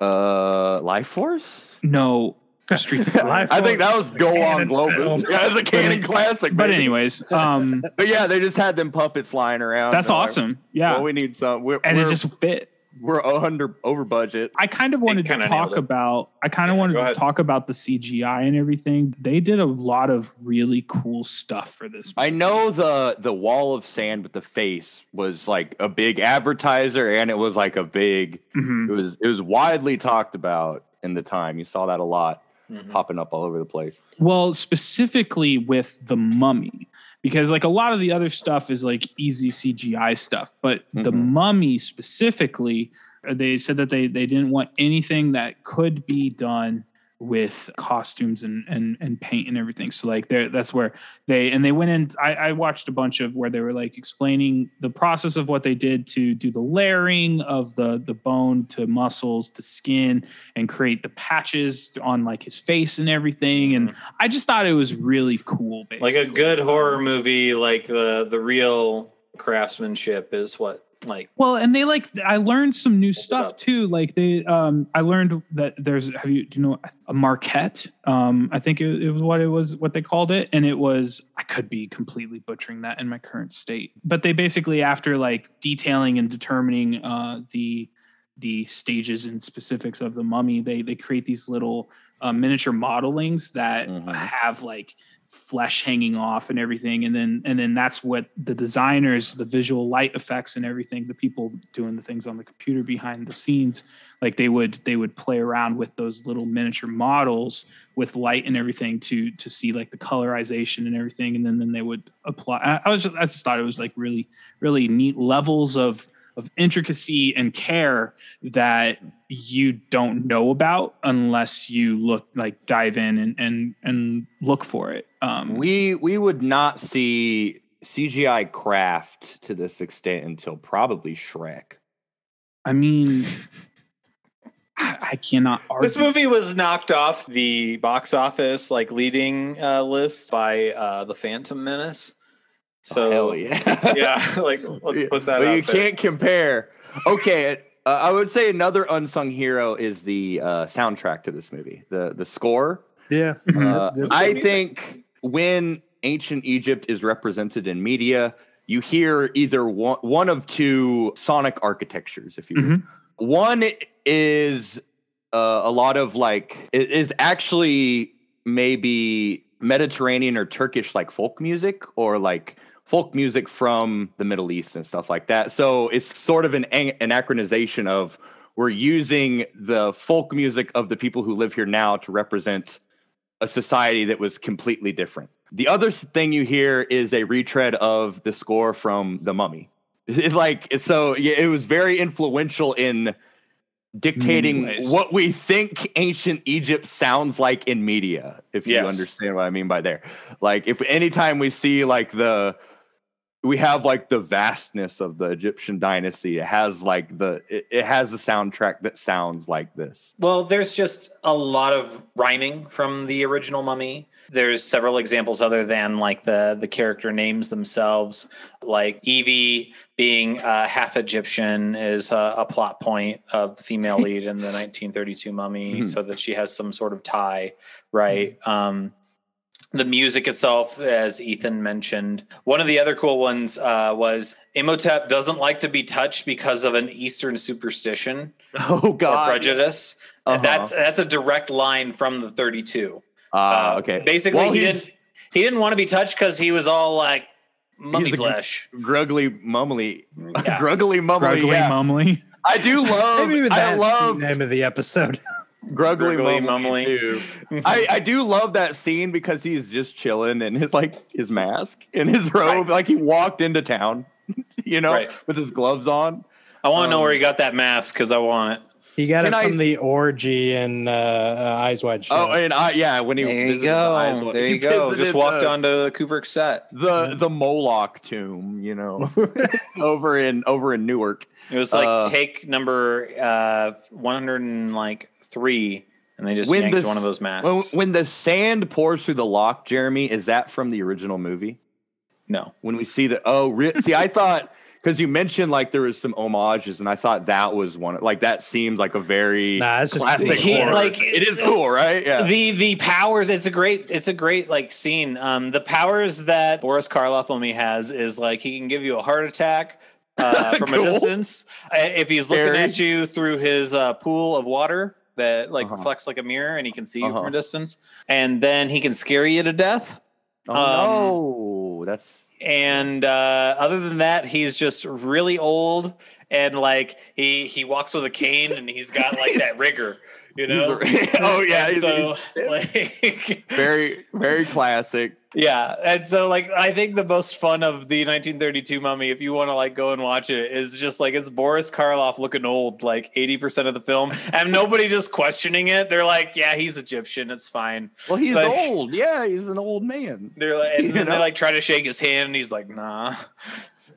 uh, Lifeforce. No, Streets of Life I think that was Go On Cannon Globus. Yeah, it's a canon classic. but baby. anyways, um, but yeah, they just had them puppets lying around. that's They're like, awesome. Yeah, Well, we need some. We're, and it we're- just fit. we're under over budget. I kind of wanted to kinda talk about. I kind of Yeah, wanted to ahead. talk about the CGI and everything. They did a lot of really cool stuff for this. I know the the wall of sand with the face was like a big advertiser, and it was like a big. Mhm. It was it was widely talked about in the time. You saw that a lot Mhm. popping up all over the place. Well, specifically with the mummy, because like a lot of the other stuff is like easy CGI stuff, but the Mhm. mummy specifically, they said that they they didn't want anything that could be done with costumes and and and paint and everything. So like there that's where they and they went in. I, I watched a bunch of where they were like explaining the process of what they did to do the layering of the the bone to muscles to skin and create the patches on like his face and everything. And I just thought it was really cool. Mm-hmm. like a good horror movie like the the real craftsmanship is what like Well, and they like I learned some new stuff too. Like they um I learned that there's have you do you know a maquette? Um I think it, it was what it was what they called it and it was I could be completely butchering that in my current state. But they basically after like detailing and determining uh the the stages and specifics of the mummy, they they create these little uh, miniature modelings that Mhm. have like flesh hanging off and everything. And then and then that's what the designers the visual light effects and everything the people doing the things on the computer behind the scenes like they would they would play around with those little miniature models with light and everything to to see like the colorization and everything. And then then they would apply i, was just, i just thought it was like really really neat levels of of intricacy and care that you don't know about unless you look like dive in and and and look for it um We we would not see CGI craft to this extent until probably Shrek. i mean i, I cannot argue this movie was knocked off the box office like leading uh, list by uh, the Phantom Menace. So Oh, hell yeah, yeah, like let's put that. But out you there. can't compare. Okay, uh, I would say another unsung hero is the uh, soundtrack to this movie. The the score. Yeah. Uh, that's good. I think when ancient Egypt is represented in media, you hear either one, one of two sonic architectures, if you will. Mhm. One is uh, a lot of like it is actually maybe Mediterranean or Turkish like folk music or like folk music from the Middle East and stuff like that. So it's sort of an- anachronization of we're using the folk music of the people who live here now to represent a society that was completely different. The other thing you hear is a retread of the score from The Mummy. It's like so it was very influential in dictating what we think ancient Egypt sounds like in media, if you understand what I mean by there. Like if anytime we see like the we have like the vastness of the Egyptian dynasty, it has like the it, it has a soundtrack that sounds like this. Well, there's just a lot of rhyming from the original Mummy. There's several examples other than like the the character names themselves, like Evie being uh, half Egyptian is a, a plot point of the female lead in the 1932 Mummy, Mhm. so that she has some sort of tie, right? Um, the music itself, as Ethan mentioned, one of the other cool ones uh, was Imhotep doesn't like to be touched because of an Eastern superstition Oh or god. prejudice. Uh-huh. And That's that's a direct line from the 32. Ah, Uh, okay. Basically, Well, he he's didn't he didn't want to be touched because he was all like mummy flesh. grugly mummly. Yeah. Gruggly mummly. Gruggly yeah. mumbly I do love Maybe even I that's love the name of the episode. Gruggly, Gruggly mummly, too. I, I do love that scene because he's just chilling in his like his mask and his robe, Right. like he walked into town, you know, Right. with his gloves on. I want to know Um, where he got that mask because I want it. He got Can it I- from the orgy in uh, uh, Eyes Wide Shut. Oh, and I yeah, when he There you visited the eyes- go. There he you go. Just walked the, onto the Kubrick set. the the Moloch tomb, you know, over in over in Newark. It was like Uh, take number uh, 103, and they just When yanked the one of those masks. When, when the sand pours through the lock, Jeremy, is that from the original movie? no. when we see the oh re- see i thought because you mentioned like there was some homages and i thought that was one like that seemed like a very Nah, it's classic cool. He- horror. like- it is cool right yeah The the powers it's a great it's a great like scene. Um the powers that Boris Karloff only has is like he can give you a heart attack, uh, from Cool. a distance. Uh, If he's looking Scary. at you through his uh, pool of water that like Uh-huh. reflects like a mirror, and he can see you Uh-huh. from a distance, and then he can scare you to death. Oh no, that's And uh, other than that, he's just really old and like he he walks with a cane and he's got like that rigor, you know. A- oh yeah, so like very very classic. Yeah, and so like I think the most fun of the 1932 Mummy, if you want to like go and watch it, is just like it's Boris Karloff looking old, like 80 percent of the film, and nobody just questioning it. They're like, yeah, he's Egyptian, it's fine. Well, he's Like- old. Yeah, he's an old man. They're like, and You then they like try to shake his hand, and he's like, nah.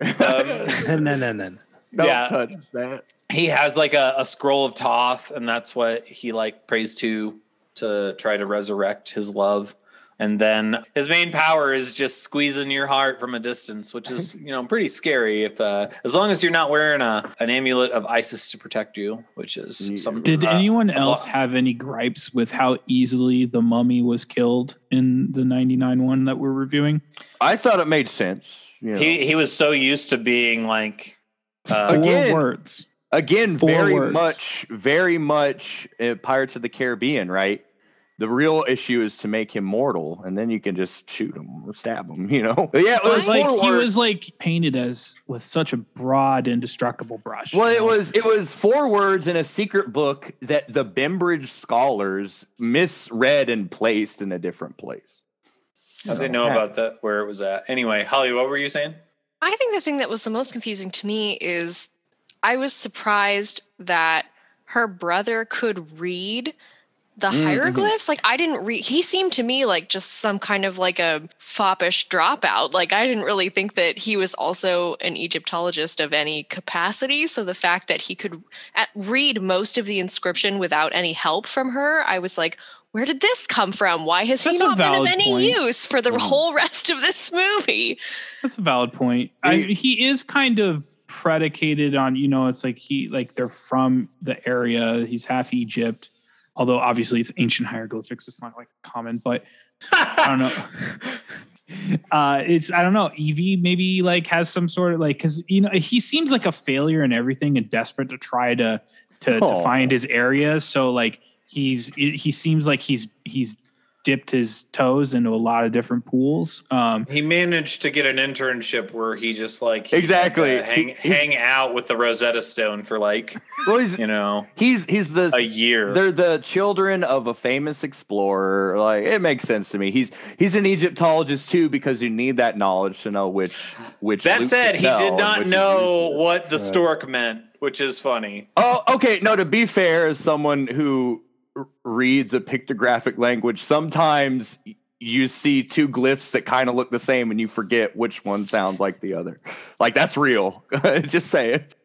Um, no, no, no, no. Don't Yeah. touch that. he has like a, a scroll of Thoth and that's what he like prays to to try to resurrect his love. And then his main power is just squeezing your heart from a distance, which is you know pretty scary. If uh, as long as you're not wearing a an amulet of Isis to protect you, which is some. Did uh, anyone else have any gripes with how easily the mummy was killed in the 99 one that we're reviewing? I thought it made sense. You know. He he was so used to being like. Uh, Four Again, words. Again, Four very words. much, very much uh, Pirates of the Caribbean, right? The real issue is to make him mortal, and then you can just shoot him or stab him, you know? But yeah, it was like he words. was like painted as with such a broad, indestructible brush. Well, it was it was four words in a secret book that the Bembridge scholars misread and placed in a different place. I didn't oh, know about that where it was at. Anyway, Holly, what were you saying? I think the thing that was the most confusing to me is I was surprised that her brother could read the Mm-hmm. hieroglyphs. Like I didn't read he seemed to me like just some kind of like a foppish dropout. Like I didn't really think that he was also an Egyptologist of any capacity. So the fact that he could at, read most of the inscription without any help from her, I was like, where did this come from? Why has That's he not been of any point. use for the whole rest of this movie? That's a valid point. I, he is kind of predicated on, you know, it's like he like they're from the area. He's half Egypt, although obviously it's ancient hieroglyphics. It's not like common, but I don't know. uh it's I don't know. Evie maybe like has some sort of like because you know he seems like a failure in everything and desperate to try to to, to find his area. So like he's he seems like he's he's dipped his toes into a lot of different pools. Um He managed to get an internship where he just like he Exactly. could, uh, hang, He- he- hang out with the Rosetta Stone for like Well, he's you know he's he's the a year. they're the children of a famous explorer. Like it makes sense to me. He's he's an Egyptologist too because you need that knowledge to know which which. That said, he did not know what the stork meant, which is funny. Oh, okay. No, to be fair, as someone who r- reads a pictographic language, sometimes you see two glyphs that kind of look the same and you forget which one sounds like the other. Like that's real. Just say it.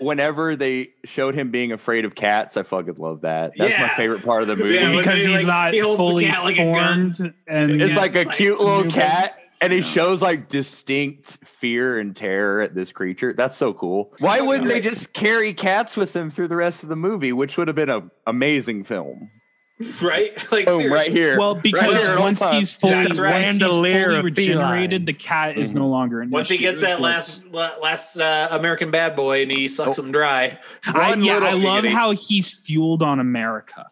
Whenever they showed him being afraid of cats, I fucking love that. That's my favorite part of the movie. Yeah, because he's like, not he holds the fully cat like a gun. formed and it's Yeah, like a like cute little Anubis. cat and he Yeah. shows like distinct fear and terror at this creature that's so cool why wouldn't they just carry cats with them through the rest of the movie which would have been an amazing film Right? Like boom right here well because here once he's fully, That's once right. he's Bandolier fully regenerated, the cat is Mhm. no longer in general. Once he gets that last last uh, American bad boy and he sucks Oh. him dry. I, yeah, I love how he's fueled on America.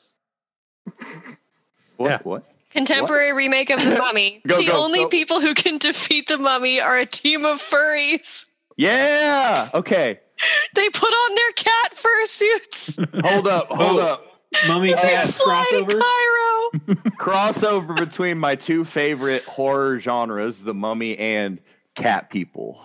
what Yeah. what Contemporary remake of the Mummy. Go, the go, only go. people who can defeat the Mummy are a team of furries. yeah okay They put on their cat fursuits. hold up hold Oh. up Mummy They cats crossover. Cairo. crossover between my two favorite horror genres the mummy and cat people